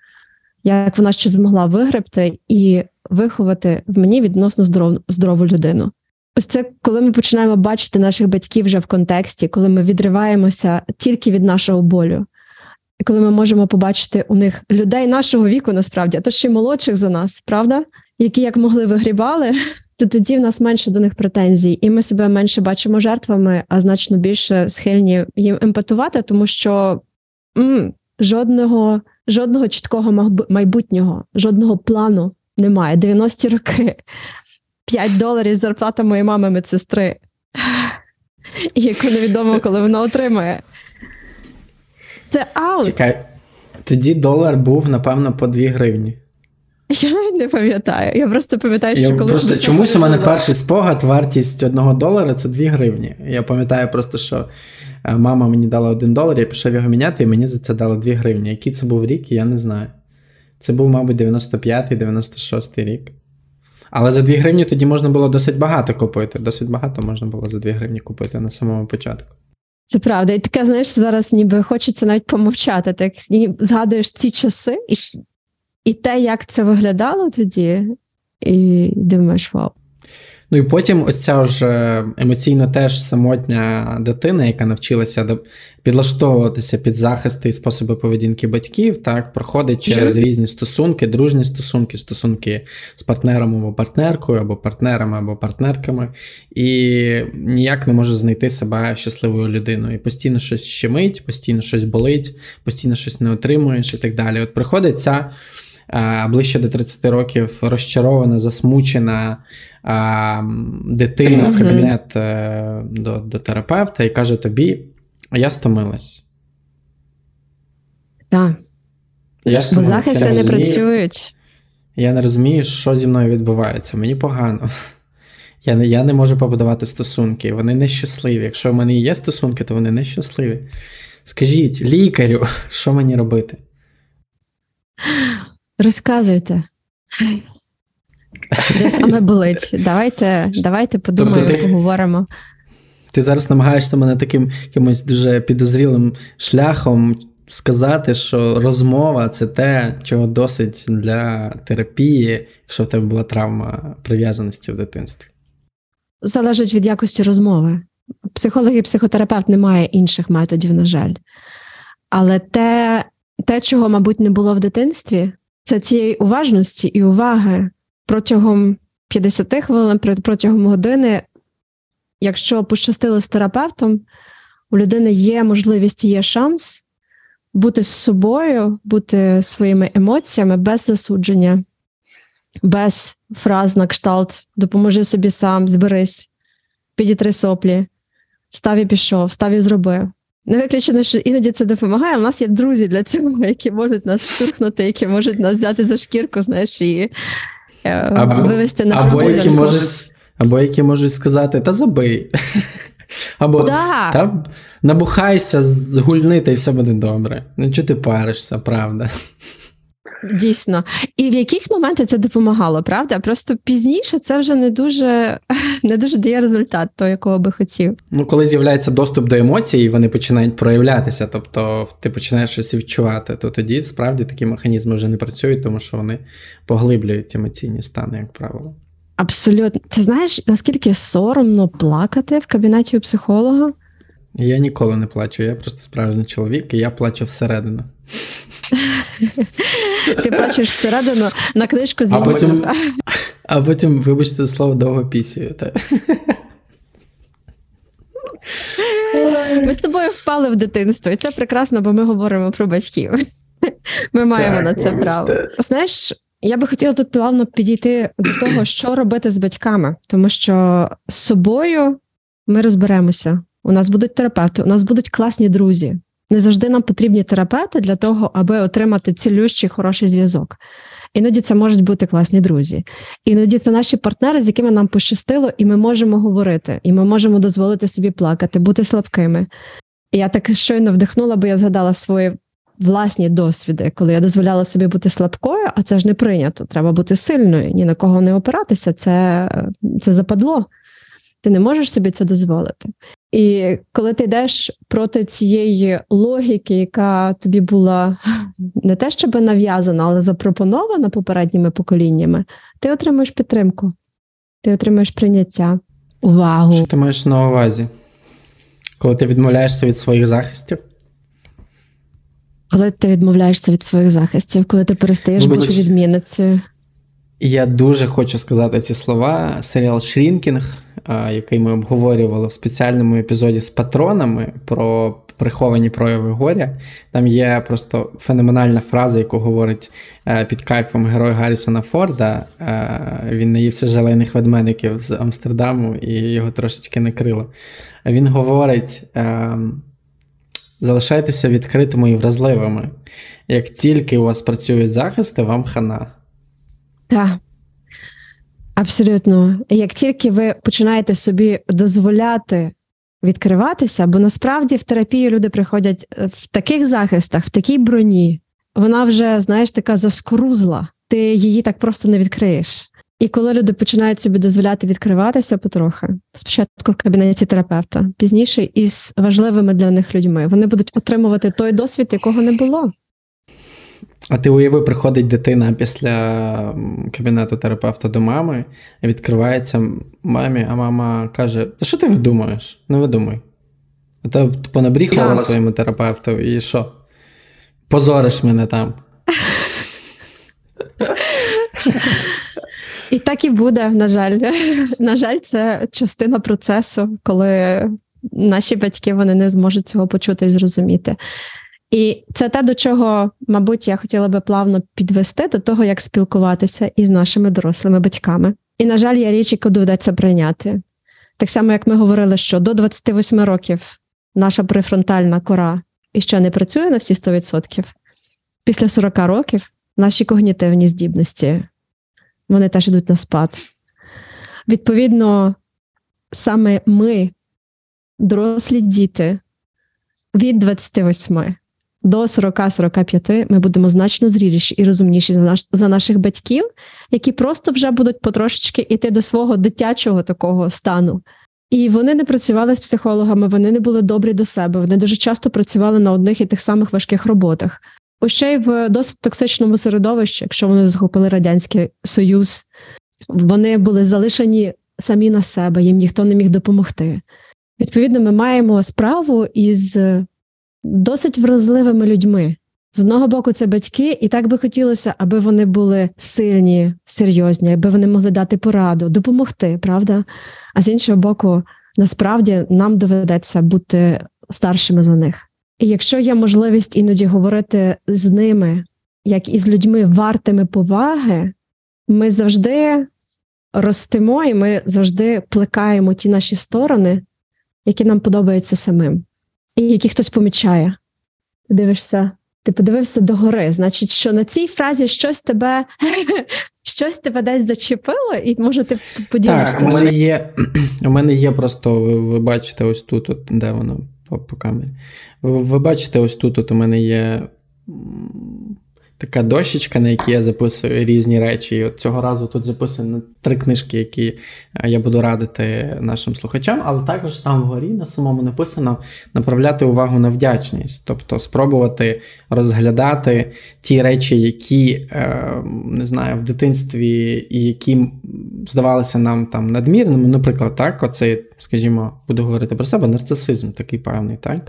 як вона ще змогла вигребти і виховати в мені відносно здоров, здорову людину. Ось це коли ми починаємо бачити наших батьків вже в контексті, коли ми відриваємося тільки від нашого болю, і коли ми можемо побачити у них людей нашого віку, насправді, а то ще й молодших за нас, правда, які як могли вигрібали, то тоді в нас менше до них претензій, і ми себе менше бачимо жертвами, а значно більше схильні їм емпатувати, тому що м, жодного, жодного чіткого майбутнього, жодного плану немає. 90-ті роки, 5 доларів зарплата моєї мами медсестри, яку невідомо, коли вона отримає. Це аут. Чекай, тоді долар був, напевно, по 2 гривні. Я навіть не пам'ятаю. Я просто пам'ятаю, що Я коли просто чомусь у мене перший спогад, вартість одного долара це 2 гривні. Я пам'ятаю просто, що е, мама мені дала 1 долар, я пішов його міняти, і мені за це дали 2 гривні. Який це був рік, я не знаю. Це був, мабуть, 95-й, 96-й рік. Але за 2 гривні тоді можна було досить багато купити. Досить багато можна було за 2 гривні купити на самому початку. Це правда. І таке, знаєш, зараз ніби хочеться навіть помовчати. Так згадуєш ці часи і, і те, як це виглядало тоді, і думаєш, вау. Ну і потім ось ця ж е, емоційно теж самотня дитина, яка навчилася підлаштовуватися під захисти і способи поведінки батьків, так, проходить через Yes. різні стосунки, дружні стосунки, стосунки з партнером або партнеркою, або партнерами, або партнерками, і ніяк не може знайти себе щасливою людиною. І постійно щось щемить, постійно щось болить, постійно щось не отримуєш і так далі. От приходить ця. Е, Ближче до 30 років розчарована, засмучена а, м, дитина в кабінет е, до, до терапевта і каже тобі: я стомилась. Так. Я Бо захисти не розумію- працюють. Я не розумію, що зі мною відбувається. Мені погано. Я не, я не можу побудувати стосунки. Вони нещасливі. Якщо в мене є стосунки, то вони нещасливі. Скажіть, лікарю, що мені робити? Розказуйте. Де саме болить? Давайте, давайте подумаємо, Тобто ти- поговоримо. Ти зараз намагаєшся мене таким якимось дуже підозрілим шляхом сказати, що розмова це те, чого досить для терапії, якщо в тебе була травма прив'язаності в дитинстві. Залежить від якості розмови. Психолог і психотерапевт немає інших методів, на жаль. Але те, те, чого, мабуть, не було в дитинстві, це цієї уважності і уваги протягом 50 хвилин, протягом години. Якщо пощастило з терапевтом, у людини є можливість, є шанс бути з собою, бути своїми емоціями без засудження, без фраз на кшталт допоможи собі сам, зберись, підітри соплі, встав і пішов, встав і зробив. Не виключено, що іноді це допомагає. У нас є друзі для цього, які можуть нас штурхнути, які можуть нас взяти за шкірку, знаєш, і е, Або- вивести на Або які, можуть, або які можуть сказати, та забий. Або Да. та набухайся, згульни, та й все буде добре. Ну чого ти паришся, правда? Дійсно. І в якісь моменти це допомагало, правда? Просто пізніше це вже не дуже, не дуже дає результат, того, якого би хотів. Ну, коли з'являється доступ до емоцій, вони починають проявлятися, тобто ти починаєш щось відчувати, то тоді справді такі механізми вже не працюють, тому що вони поглиблюють емоційні стани, як правило. Абсолютно. Ти знаєш, наскільки соромно плакати в кабінеті у психолога? Я ніколи не плачу, я просто справжній чоловік, і я плачу всередину. Ти плачеш всередину на книжку з потім- А потім, вибачте слово, довго пісію. Ми з тобою впали в дитинство, і це прекрасно, бо ми говоримо про батьків. Ми маємо Так, на це право. Знаєш, я би хотіла тут плавно підійти до того, що робити з батьками, тому що з собою ми розберемося. У нас будуть терапевти, у нас будуть класні друзі. Не завжди нам потрібні терапевти для того, аби отримати цілющий хороший зв'язок. Іноді це можуть бути класні друзі. Іноді це наші партнери, з якими нам пощастило, і ми можемо говорити, і ми можемо дозволити собі плакати, бути слабкими. І я так щойно вдихнула, бо я згадала свої власні досвіди, коли я дозволяла собі бути слабкою, а це ж не прийнято. Треба бути сильною, ні на кого не опиратися. Це, це западло. Ти не можеш собі це дозволити. І коли ти йдеш проти цієї логіки, яка тобі була не те, щоб нав'язана, але запропонована попередніми поколіннями, ти отримуєш підтримку, ти отримуєш прийняття, увагу. Що ти маєш на увазі? Коли ти відмовляєшся від своїх захистів? Коли ти відмовляєшся від своїх захистів, коли ти перестаєш Вибач. бути відмінницею. Я дуже хочу сказати ці слова. Серіал Shrinking, який ми обговорювали в спеціальному епізоді з патронами про приховані прояви горя. Там є просто феноменальна фраза, яку говорить е, під кайфом герой Гаррісона Форда. Е, Він наївся желейних ведмедиків з Амстердаму і його трошечки накрило. Він говорить. е, Залишайтеся відкритими і вразливими. Як тільки у вас працюють захисти, вам хана. Так. Абсолютно. Як тільки ви починаєте собі дозволяти відкриватися, бо насправді в терапію люди приходять е, в таких захистах, в такій броні, вона вже, знаєш, така заскорузла, ти її так просто не відкриєш. І коли люди починають собі дозволяти відкриватися потрохи, спочатку в кабінеті терапевта, пізніше із важливими для них людьми, вони будуть отримувати той досвід, якого не було. А ти уяви, приходить дитина після кабінету терапевта до мами, відкривається мамі, а мама каже: що ти видумаєш? Не видумай. А то понабріхала своєму терапевту, і що? Позориш мене там. І так і буде, на жаль. На жаль, це частина процесу, коли наші батьки вони не зможуть цього почути і зрозуміти. І це те, до чого, мабуть, я хотіла би плавно підвести до того, як спілкуватися із нашими дорослими батьками. І, на жаль, є річ, яку доведеться прийняти. Так само, як ми говорили, що до 28 років наша префронтальна кора іще не працює на всі 100%. Після 40 років наші когнітивні здібності вони теж йдуть на спад. Відповідно, саме ми, дорослі діти, від 28 до 40-45 ми будемо значно зріліші і розумніші за, наш, за наших батьків, які просто вже будуть потрошечки йти до свого дитячого такого стану. І вони не працювали з психологами, вони не були добрі до себе. Вони дуже часто працювали на одних і тих самих важких роботах. Ще й в досить токсичному середовищі, якщо вони захопили радянський союз, вони були залишені самі на себе, їм ніхто не міг допомогти. Відповідно, ми маємо справу із досить вразливими людьми. З одного боку, це батьки, і так би хотілося, аби вони були сильні, серйозні, аби вони могли дати пораду, допомогти, правда? А з іншого боку, насправді нам доведеться бути старшими за них. І якщо є можливість іноді говорити з ними, як із людьми вартими поваги, ми завжди ростемо і ми завжди плекаємо ті наші сторони, які нам подобаються самим, і які хтось помічає. Ти дивишся, ти подивився догори. Значить, що на цій фразі щось тебе щось тебе десь зачепило, і може ти поділишся. Так, у мене є, у мене є просто, ви, ви бачите, ось тут, от, де воно по, по камері. Ви, ви бачите, ось тут от у мене є така дощечка, на якій я записую різні речі. І от цього разу тут записано три книжки, які е, я буду радити нашим слухачам, але також там вгорі на самому написано направляти увагу на вдячність, тобто спробувати розглядати ті речі, які е, не знаю, в дитинстві і які здавалися нам там надмірними. Наприклад, так, оцей, скажімо, буду говорити про себе, нарцисизм такий певний, так?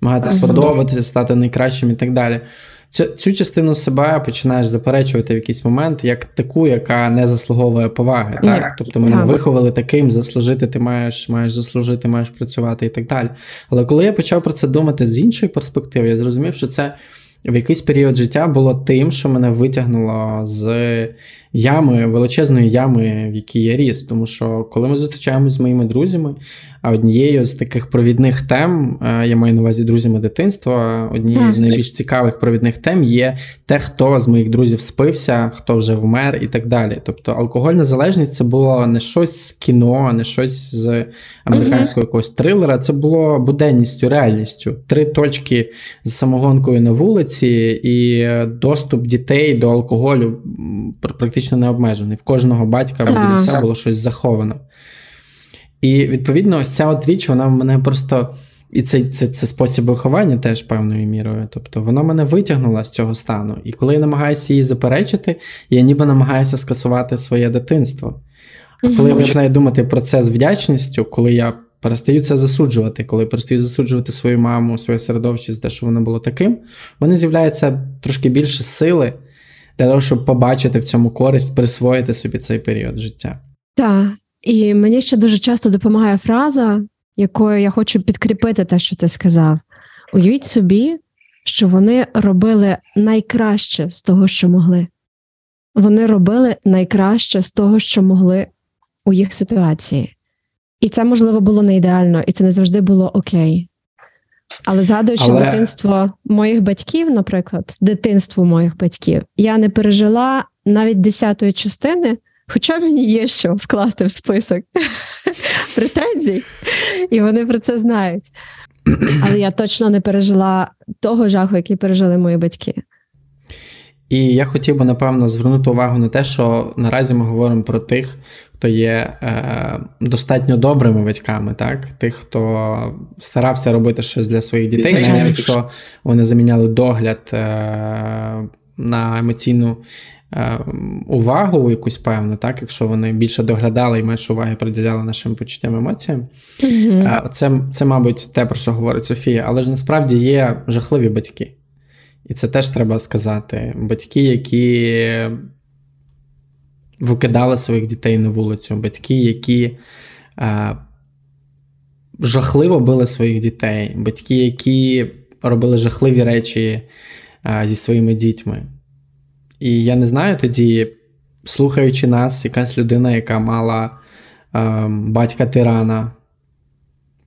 Намагатися сподобатися, стати найкращим і так далі. Цю, цю частину себе починаєш заперечувати в якийсь момент як таку, яка не заслуговує поваги. Так? Тобто мене так. виховали таким, заслужити ти маєш, маєш заслужити, маєш працювати і так далі. Але коли я почав про це думати з іншої перспективи, я зрозумів, що це в якийсь період життя було тим, що мене витягнуло з ями, величезної ями, в якій я ріс. Тому що коли ми зустрічаємося з моїми друзями, а однією з таких провідних тем, е, я маю на увазі друзями дитинства, однією з найбільш цікавих провідних тем є те, хто з моїх друзів спився, хто вже вмер і так далі. Тобто алкогольна залежність це було не щось з кіно, не щось з американського якогось трилера. Це було буденністю, реальністю. Три точки з самогонкою на вулиці, і е, доступ дітей до алкоголю м, пр- практично не обмежений. В кожного батька в дідуся було щось заховано. І відповідно, ось ця от річ, вона мене просто. І це, це, це спосіб виховання теж певною мірою. Тобто вона мене витягнула з цього стану. І коли я намагаюся її заперечити, я ніби намагаюся скасувати своє дитинство. А коли я починаю думати про це з вдячністю, коли я перестаю це засуджувати, коли я перестаю засуджувати свою маму, своє середовище за те, що воно було таким, в мене з'являється трошки більше сили для того, щоб побачити в цьому користь, присвоїти собі цей період життя. Так, і мені ще дуже часто допомагає фраза, якою я хочу підкріпити те, що ти сказав. Уявіть собі, що вони робили найкраще з того, що могли. Вони робили найкраще з того, що могли у їх ситуації. І це, можливо, було не ідеально, і це не завжди було окей. Але згадуючи Але- дитинство моїх батьків, наприклад, дитинство моїх батьків, я не пережила навіть десятої частини, хоча мені є що вкласти в список претензій, і вони про це знають. Але я точно не пережила того жаху, який пережили мої батьки. І я хотів би, напевно, звернути увагу на те, що наразі ми говоримо про тих, хто є е, достатньо добрими батьками, так? Тих, хто старався робити щось для своїх дітей, навіть якщо вони заміняли догляд е, на емоційну е, увагу якусь певну, так? якщо вони більше доглядали і менше уваги приділяли нашим почуттям емоціям. Е, Це, це, мабуть, те, про що говорить Софія, але ж насправді є жахливі батьки. І це теж треба сказати. Батьки, які викидали своїх дітей на вулицю, батьки, які е, жахливо били своїх дітей, батьки, які робили жахливі речі е, зі своїми дітьми. І я не знаю тоді, слухаючи нас, якась людина, яка мала е, батька тирана,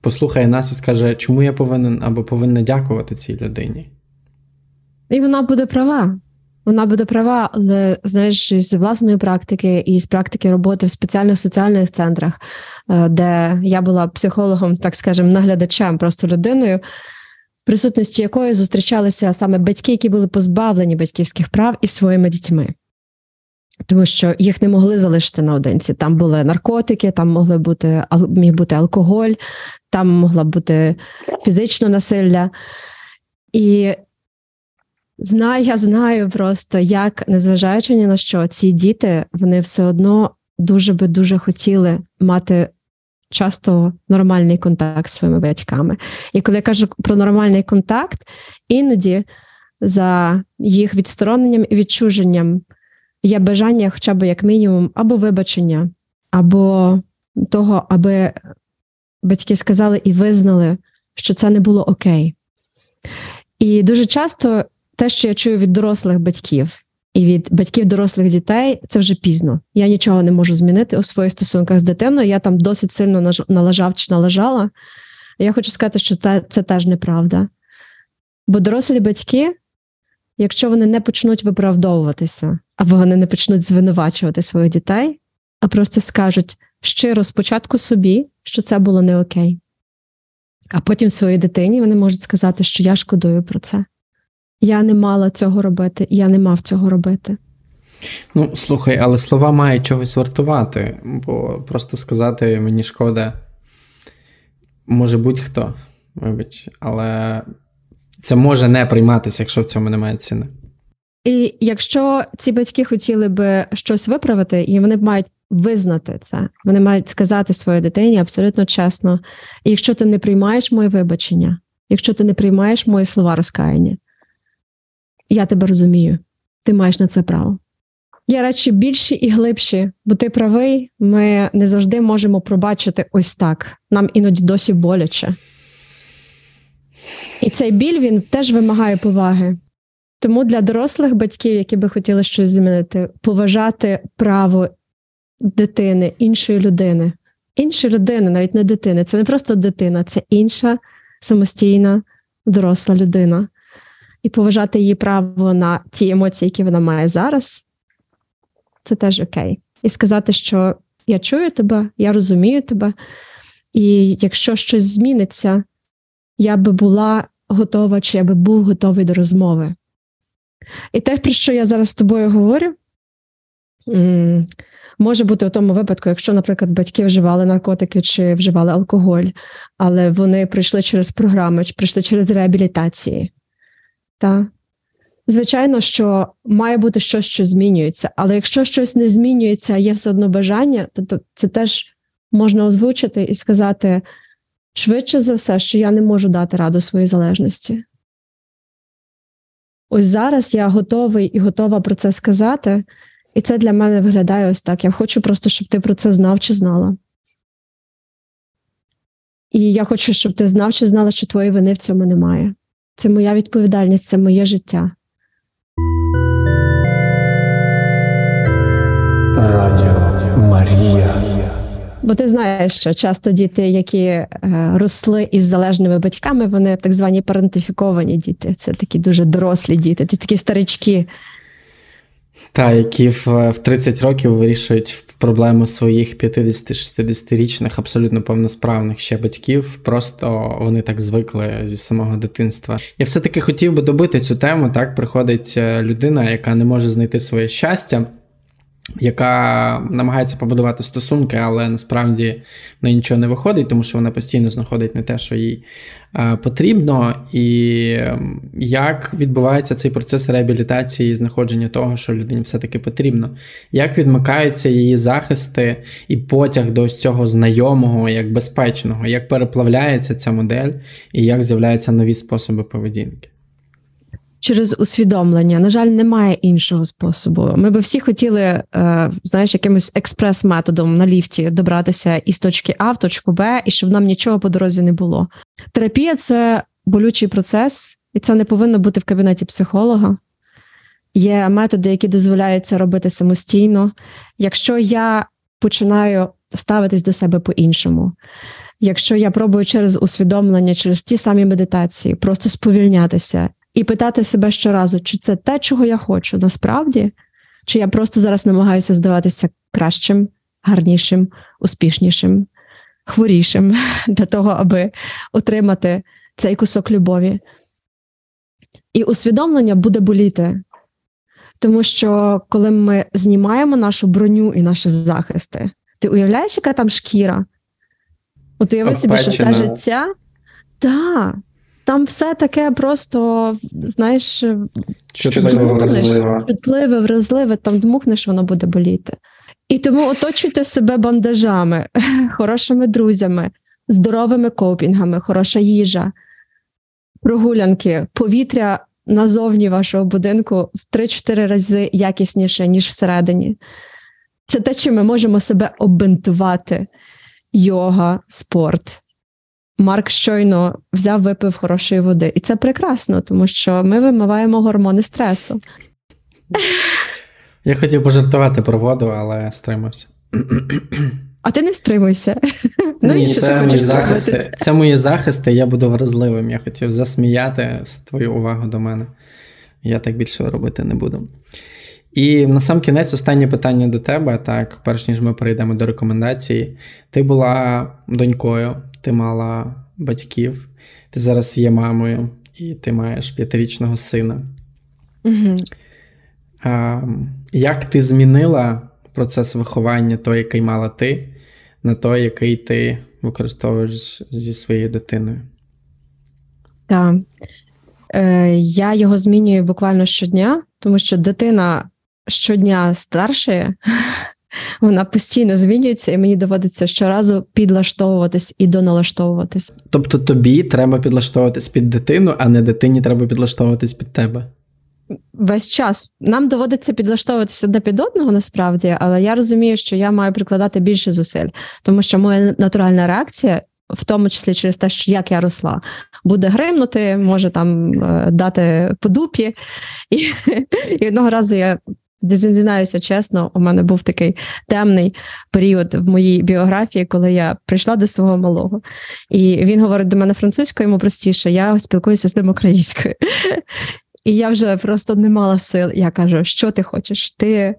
послухає нас і скаже, чому я повинен або повинна дякувати цій людині. І вона буде права. Вона буде права, але знаєш, з власної практики і з практики роботи в спеціальних соціальних центрах, е, де я була психологом, так скажемо, наглядачем, просто людиною, в присутності якої зустрічалися саме батьки, які були позбавлені батьківських прав із своїми дітьми. Тому що їх не могли залишити наодинці. Там були наркотики, там могли бути міг бути алкоголь, там могла бути фізичне насилля. І Знаю, я знаю просто, як, незважаючи ні на що, ці діти вони все одно дуже би дуже хотіли мати часто нормальний контакт з своїми батьками. І коли я кажу про нормальний контакт, іноді за їх відстороненням і відчуженням є бажання, хоча б як мінімум, або вибачення, або того, аби батьки сказали і визнали, що це не було окей. І дуже часто те, що я чую від дорослих батьків і від батьків дорослих дітей, це вже пізно. Я нічого не можу змінити у своїх стосунках з дитиною. Я там досить сильно налажав чи налажала. Я хочу сказати, що це, це теж неправда. Бо дорослі батьки, якщо вони не почнуть виправдовуватися, або вони не почнуть звинувачувати своїх дітей, а просто скажуть щиро спочатку собі, що це було не окей. А потім своїй дитині вони можуть сказати, що я шкодую про це. Я не мала цього робити, я не мав цього робити. Ну, слухай, але слова мають чогось вартувати, бо просто сказати мені шкода, може будь-хто, вибач, але це може не прийматися, якщо в цьому немає ціни. І якщо ці батьки хотіли би щось виправити, і вони мають визнати це, вони мають сказати своїй дитині абсолютно чесно. І якщо ти не приймаєш моє вибачення, якщо ти не приймаєш мої слова розкаяння, я тебе розумію, ти маєш на це право. Є речі більші і глибші, бо ти правий, ми не завжди можемо пробачити ось так. Нам іноді досі боляче. І цей біль він теж вимагає поваги. Тому для дорослих батьків, які би хотіли щось змінити, поважати право дитини, іншої людини, іншої людини, навіть не дитини. Це не просто дитина, це інша самостійна доросла людина. І поважати її право на ті емоції, які вона має зараз, це теж окей. І сказати, що я чую тебе, я розумію тебе, і якщо щось зміниться, я би була готова, чи я би був готовий до розмови. І те, про що я зараз з тобою говорю, може бути у тому випадку, якщо, наприклад, батьки вживали наркотики чи вживали алкоголь, але вони пройшли через програми, чи пройшли через реабілітації. Та? Звичайно, що має бути щось, що змінюється, але якщо щось не змінюється, а є все одно бажання, то це теж можна озвучити і сказати швидше за все, що я не можу дати раду своїй залежності. Ось зараз я готовий і готова про це сказати, і це для мене виглядає ось так. Я хочу просто, щоб ти про це знав чи знала. І я хочу, щоб ти знав чи знала, що твоєї вини в цьому немає. Це моя відповідальність, це моє життя. Радіо Марія. Бо ти знаєш, що часто діти, які е, росли із залежними батьками, вони так звані парентифіковані діти. Це такі дуже дорослі діти, такі старички. Та, які в, в 30 років вирішують проблему своїх 50-60-річних, абсолютно повносправних ще батьків. Просто вони так звикли зі самого дитинства. Я все-таки хотів би добити цю тему. Так приходить е, людина, яка не може знайти своє щастя. Яка намагається побудувати стосунки, але насправді неї нічого не виходить, тому що вона постійно знаходить не те, що їй е, потрібно, і е, як відбувається цей процес реабілітації і знаходження того, що людині все-таки потрібно, як відмикаються її захисти і потяг до ось цього знайомого, як безпечного, як переплавляється ця модель, і як з'являються нові способи поведінки. Через усвідомлення. На жаль, немає іншого способу. Ми би всі хотіли, е, знаєш, якимось експрес-методом на ліфті добратися із точки А в точку Б, і щоб нам нічого по дорозі не було. Терапія це болючий процес, і це не повинно бути в кабінеті психолога. Є методи, які дозволяють це робити самостійно. Якщо я починаю ставитись до себе по-іншому, якщо я пробую через усвідомлення, через ті самі медитації, просто сповільнятися і питати себе щоразу, чи це те, чого я хочу насправді, чи я просто зараз намагаюся здаватися кращим, гарнішим, успішнішим, хворішим для того, аби отримати цей кусок любові. І усвідомлення буде боліти. Тому що коли ми знімаємо нашу броню і наші захисти, ти уявляєш, яка там шкіра? От уяви собі, що це життя. Так, там все таке просто, знаєш, чутливе, вразливе, там дмухнеш, воно буде боліти. І тому оточуйте себе бандажами, хорошими друзями, здоровими копінгами, хороша їжа, прогулянки, повітря назовні вашого будинку в 3-4 рази якісніше, ніж всередині. Це те, чим ми можемо себе оббинтувати. Йога, спорт. Марк щойно взяв, випив хорошої води. І це прекрасно, тому що ми вимиваємо гормони стресу. Я хотів пожартувати про воду, але стримався. А ти не стримуйся. Ну, Ні, це мої захисти. Це мої захисти, я буду вразливим. Я хотів засміяти з твою увагу до мене. Я так більше робити не буду. І на сам кінець останнє питання до тебе, так, перш ніж ми перейдемо до рекомендації. Ти була донькою, ти мала батьків, ти зараз є мамою, і ти маєш п'ятирічного сина. Мгм. А, як ти змінила процес виховання, той, який мала ти, на той, який ти використовуєш зі своєю дитиною? Так. Е, я його змінюю буквально щодня, тому що дитина щодня старшає, вона постійно змінюється, і мені доводиться щоразу підлаштовуватись і доналаштовуватись. Тобто тобі треба підлаштовуватись під дитину, а не дитині треба підлаштовуватись під тебе. Весь час нам доводиться підлаштовуватися одне під одного насправді, але я розумію, що я маю прикладати більше зусиль, тому що моя натуральна реакція, в тому числі через те, що як я росла, буде гримнути, може там е, дати по дупі. І, і одного разу я зізнаюся чесно, у мене був такий темний період в моїй біографії, коли я прийшла до свого малого. І він говорить до мене французькою, йому простіше, я спілкуюся з ним українською. І я вже просто не мала сил. Я кажу: що ти хочеш? Ти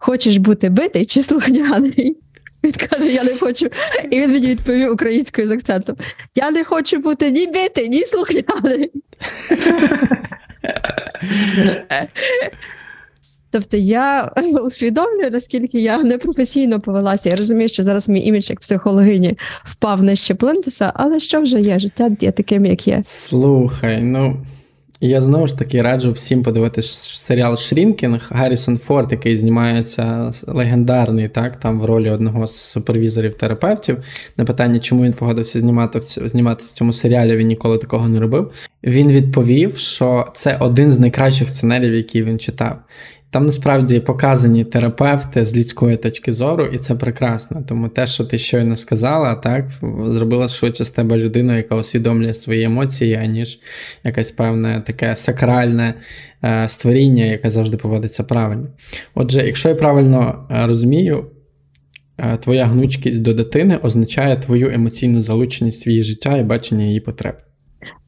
хочеш бути битий чи слухняний? Він каже: Я не хочу. І він мені відповів українською з акцентом: Я не хочу бути ні битий, ні слухняний. Тобто я усвідомлюю, наскільки я непрофесійно повелася. Я розумію, що зараз мій імідж як психологині впав нижче плинтуса, але що вже є? Життя є таким, як є. Слухай, ну. Я знову ж таки раджу всім подивитися серіал Shrinking. Гаррісон Форд, який знімається легендарний, так, там в ролі одного з супервізорів-терапевтів. На питання, чому він погодився знімати зніматися в цьому серіалі, він ніколи такого не робив. Він відповів, що це один з найкращих сценаріїв, які він читав. Там насправді показані терапевти з людської точки зору, і це прекрасно. Тому те, що ти щойно сказала, так зробила швидше з тебе людину, яка усвідомлює свої емоції, аніж якесь певне таке сакральне е, створіння, яке завжди поводиться правильно. Отже, якщо я правильно е, розумію, е, твоя гнучкість до дитини означає твою емоційну залученість в її життя і бачення її потреб.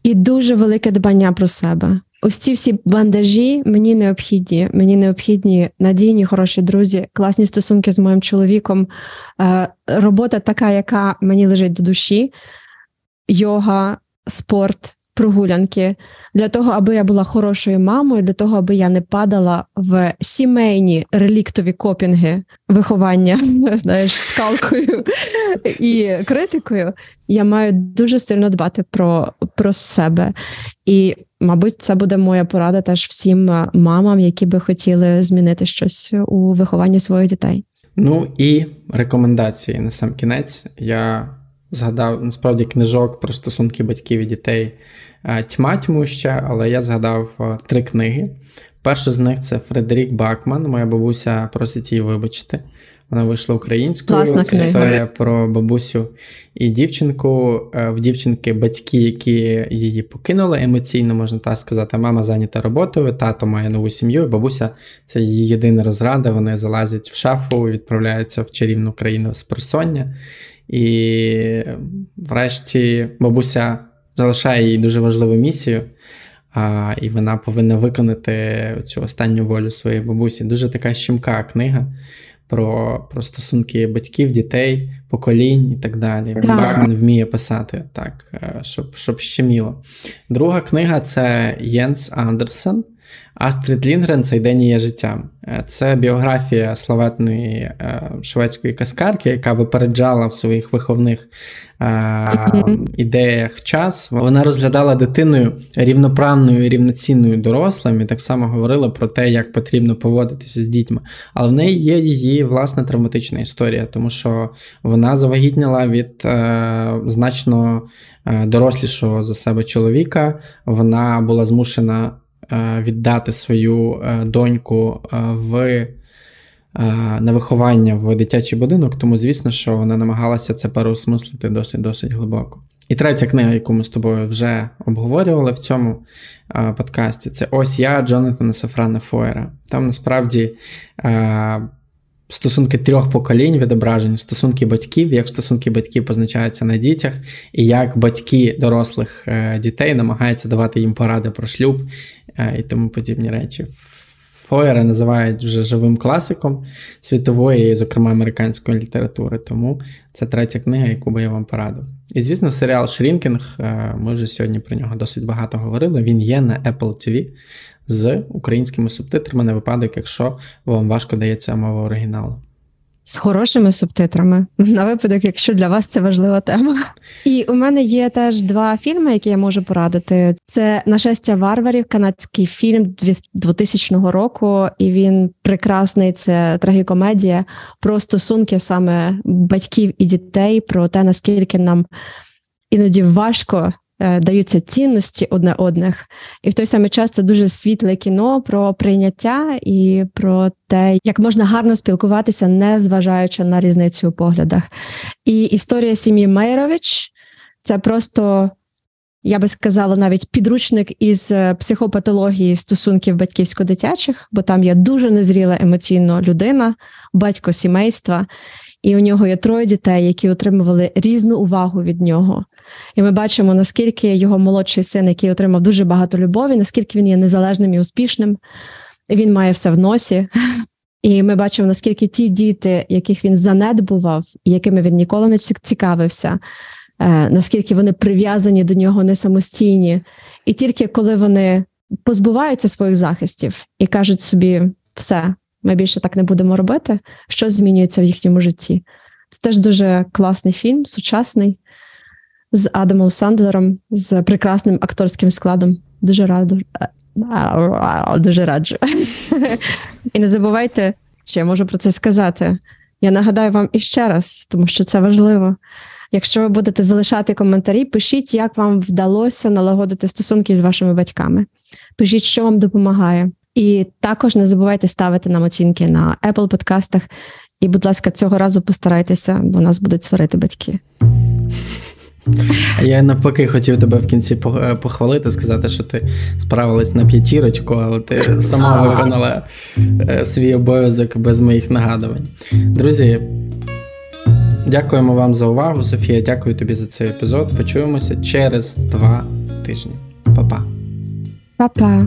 І дуже велике дбання про себе. Ось ці всі бандажі мені необхідні. Мені необхідні надійні, хороші друзі, класні стосунки з моїм чоловіком, е, робота така, яка мені лежить до душі, йога, спорт, прогулянки для того, аби я була хорошою мамою, для того, аби я не падала в сімейні реліктові копінги виховання, знаєш, скалкою і критикою. Я маю дуже сильно дбати про, про себе. І, мабуть, це буде моя порада теж всім мамам, які би хотіли змінити щось у вихованні своїх дітей. Ну і рекомендації на сам кінець. Я згадав насправді книжок про стосунки батьків і дітей е, тьма тьмуща, але я згадав е, три книги. Перша з них це Фредерік Бакман. Моя бабуся просить її вибачити. Вона вийшла українською. Класна Це книга. історія про бабусю і дівчинку. Е, В дівчинки батьки, які її покинули емоційно, можна так сказати. Мама зайнята роботою, тато має нову сім'ю, і бабуся це її єдина розрада. Вони залазять в шафу, відправляються в чарівну країну з просоння. І врешті бабуся залишає їй дуже важливу місію. А, і вона повинна виконати цю останню волю своєї бабусі. Дуже така щемка книга про, про стосунки батьків, дітей, поколінь і так далі. Бакман вміє писати так, е, щоб, щоб щеміло. Друга книга це Єнс Андерсен. Астрід Лінгрен цей день є життям. Е, Це біографія славетної е, шведської каскарки, яка випереджала в своїх виховних е, ідеях час. Вона розглядала дитиною рівноправною і рівноцінною дорослим, і так само говорила про те, як потрібно поводитися з дітьми. Але в неї є її власна травматична історія, тому що вона завагітніла від значно дорослішого за себе чоловіка. Вона була змушена віддати свою е, доньку е, в. е, На виховання в дитячий будинок, тому звісно, що вона намагалася це переосмислити досить досить глибоко. І третя книга, яку ми з тобою вже обговорювали в цьому е, подкасті, це Ось я Джонатана Сафрана Фойера. Там насправді е, стосунки трьох поколінь відображені, стосунки батьків, як стосунки батьків позначаються на дітях, і як батьки дорослих е, дітей намагаються давати їм поради про шлюб е, і тому подібні речі. Фойера називають вже живим класиком світової, зокрема американської літератури. Тому це третя книга, яку би я вам порадив. І звісно, серіал Shrinking. Ми вже сьогодні про нього досить багато говорили. Він є на Apple TV з українськими субтитрами на випадок, якщо вам важко дається мова оригіналу. З хорошими субтитрами на випадок, якщо для вас це важлива тема. І у мене є теж два фільми, які я можу порадити. Це Нашестя варварів, канадський фільм 2000 року, і він прекрасний. Це трагікомедія про стосунки саме батьків і дітей, про те, наскільки нам іноді важко. Е, Даються цінності одне одних, і в той самий час це дуже світле кіно про прийняття і про те, як можна гарно спілкуватися, не зважаючи на різницю у поглядах. І історія сім'ї Мейрович це просто, я би сказала, навіть підручник із е, психопатології стосунків батьківсько-дитячих, бо там є дуже незріла емоційно людина, батько сімейства, і у нього є троє дітей, які отримували різну увагу від нього. І ми бачимо, наскільки його молодший син, який отримав дуже багато любові, наскільки він є незалежним і успішним. Він має все в носі. І ми бачимо, наскільки ті діти, яких він занедбував, і якими він ніколи не цікавився, е, наскільки вони прив'язані до нього не самостійні. І тільки коли вони позбуваються своїх захистів і кажуть собі, все, ми більше так не будемо робити, що змінюється в їхньому житті. Це теж дуже класний фільм, сучасний, з Адамом Сандлером, з прекрасним акторським складом. Дуже раду. Дуже раджу. І не забувайте, що я можу про це сказати. Я нагадаю вам іще раз, тому що це важливо. Якщо ви будете залишати коментарі, пишіть, як вам вдалося налагодити стосунки з вашими батьками. Пишіть, що вам допомагає. І також не забувайте ставити нам оцінки на Apple подкастах. І, будь ласка, цього разу постарайтеся, бо нас будуть сварити батьки. Я навпаки хотів тебе в кінці е, похвалити, сказати, що ти справилась на п'ятірочку, але ти сама виконала е, свій обов'язок без моїх нагадувань. Друзі, дякуємо вам за увагу. Софія, дякую тобі за цей епізод. Почуємося через два тижні. Па-па. Па-па!